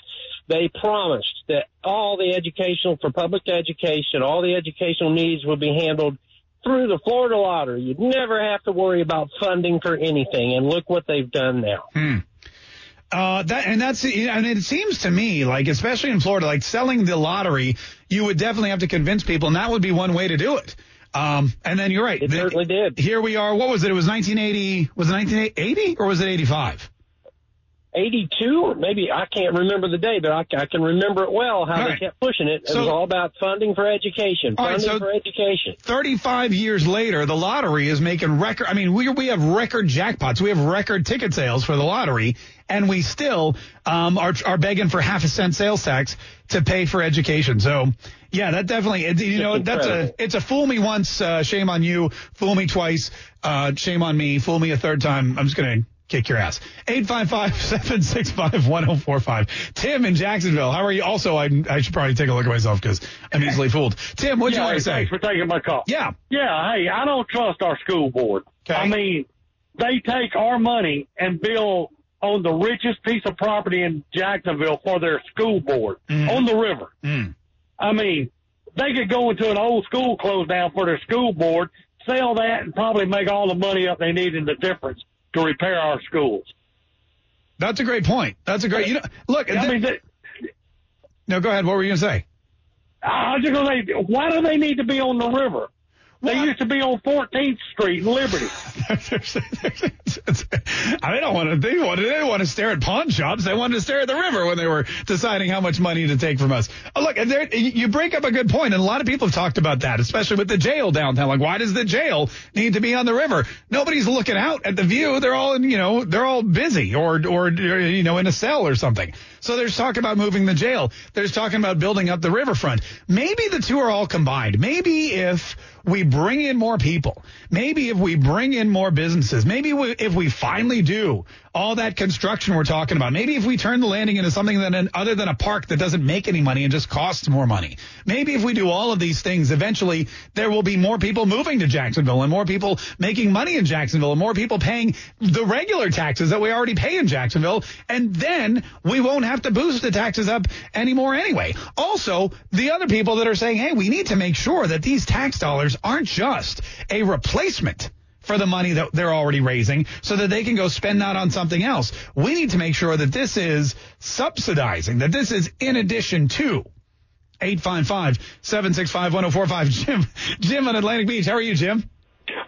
They promised that all the educational for public education, all the educational needs would be handled through the Florida lottery. You'd never have to worry about funding for anything. And look what they've done now. Hmm. Uh, that and that's and it seems to me like especially in Florida, like selling the lottery, you would definitely have to convince people, and that would be one way to do it. Um, and then you're right. It certainly did. Here we are. What was it? It was 1980. Was it 1980 or was it 85? 82 or maybe I can't remember the day, but I, I can remember it well how All they kept pushing it. It So- was all about funding for education, All right, funding so- for education. 35 years later, the lottery is making record. I mean, we we have record jackpots. We have record ticket sales for the lottery, and we still um, are are begging for half a cent sales tax to pay for education. So. Yeah, that definitely, it- you know, that's a, it's a fool me once, uh, shame on you. Fool me twice, uh, shame on me. Fool me a third time. I'm just going to kick your ass. 855-765-1045. Tim in Jacksonville. How are you? Also, I, I should probably take a look at myself because I'm easily fooled. Tim, what'd you Yeah, want to say? Thanks for taking my call. Yeah. Yeah, hey, I don't trust our school board. Okay. I mean, they take our money and build on the richest piece of property in Jacksonville for their school board on the river. Mm. I mean, they could go into an old school close down for their school board, sell that, and probably make all the money up they need in the difference to repair our schools. That's a great point. That's a great, you know, look. I mean, no, go ahead. What were you going to say? I was just going to say, why do they need to be on the river? They used to be on 14th Street in Liberty. I don't want to. They wanted. They didn't want to stare at pawn shops. They wanted to stare at the river when they were deciding how much money to take from us. Oh, look, and there, you break up a good point, and a lot of people have talked about that, especially with the jail downtown. Like, why does the jail need to be on the river? Nobody's looking out at the view. They're all, in, you know, they're all busy or, or, you know, in a cell or something. So there's talk about moving the jail. There's talking about building up the riverfront. Maybe the two are all combined. Maybe if we bring in more people, maybe if we bring in more businesses, maybe we, if we finally do all that construction we're talking about, maybe if we turn the landing into something that other than a park that doesn't make any money and just costs more money, maybe if we do all of these things, eventually there will be more people moving to Jacksonville and more people making money in Jacksonville and more people paying the regular taxes that we already pay in Jacksonville. And then we won't have to boost the taxes up anymore anyway. Also, the other people that are saying, hey, we need to make sure that these tax dollars aren't just a replacement for the money that they're already raising so that they can go spend that on something else. We need to make sure that this is subsidizing, that this is in addition to 855-765-1045. Jim, Jim on Atlantic Beach. How are you, Jim?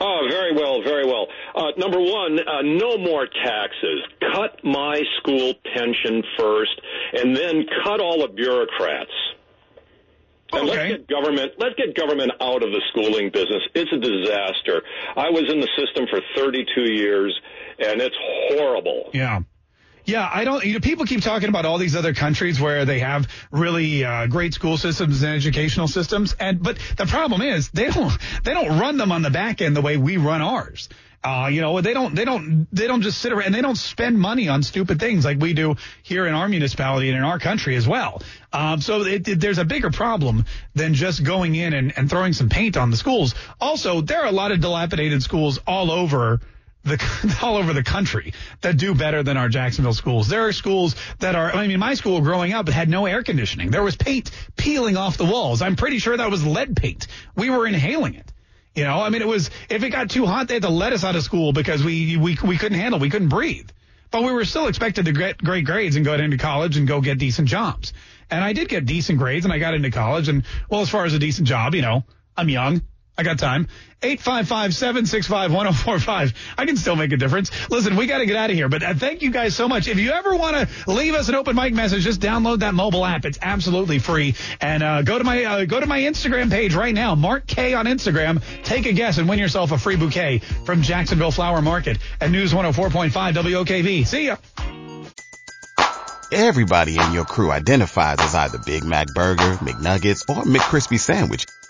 Oh, very well, very well. Uh, number one, uh, no more taxes. Cut my school pension first, and then cut all the bureaucrats. And let's get government. Let's get government out of the schooling business. It's a disaster. I was in the system for 32 years, and it's horrible. Yeah. Yeah, I don't. You know, people keep talking about all these other countries where they have really uh, great school systems and educational systems, and but the problem is they don't they don't run them on the back end the way we run ours. Uh, you know, they don't they don't they don't just sit around and they don't spend money on stupid things like we do here in our municipality and in our country as well. Um, so it, it, there's a bigger problem than just going in and, and throwing some paint on the schools. Also, there are a lot of dilapidated schools all over the all over the country that do better than our Jacksonville schools. There are schools that are I mean my school growing up had no air conditioning. There was paint peeling off the walls. I'm pretty sure that was lead paint. We were inhaling it. You know, I mean it was if it got too hot they had to let us out of school because we we we couldn't handle, we couldn't breathe. But we were still expected to get great grades and go into college and go get decent jobs. And I did get decent grades and I got into college and well as far as a decent job, you know, I'm young. I got time. 855-765-1045. I can still make a difference. Listen, we got to get out of here, but uh, thank you guys so much. If you ever want to leave us an open mic message, just download that mobile app. It's absolutely free. And uh, go to my uh, go to my Instagram page right now, Mark Kaye on Instagram. Take a guess and win yourself a free bouquet from Jacksonville Flower Market at News 104.5 WOKV. See ya. Everybody in your crew identifies as either Big Mac Burger, McNuggets, or McCrispy Sandwich.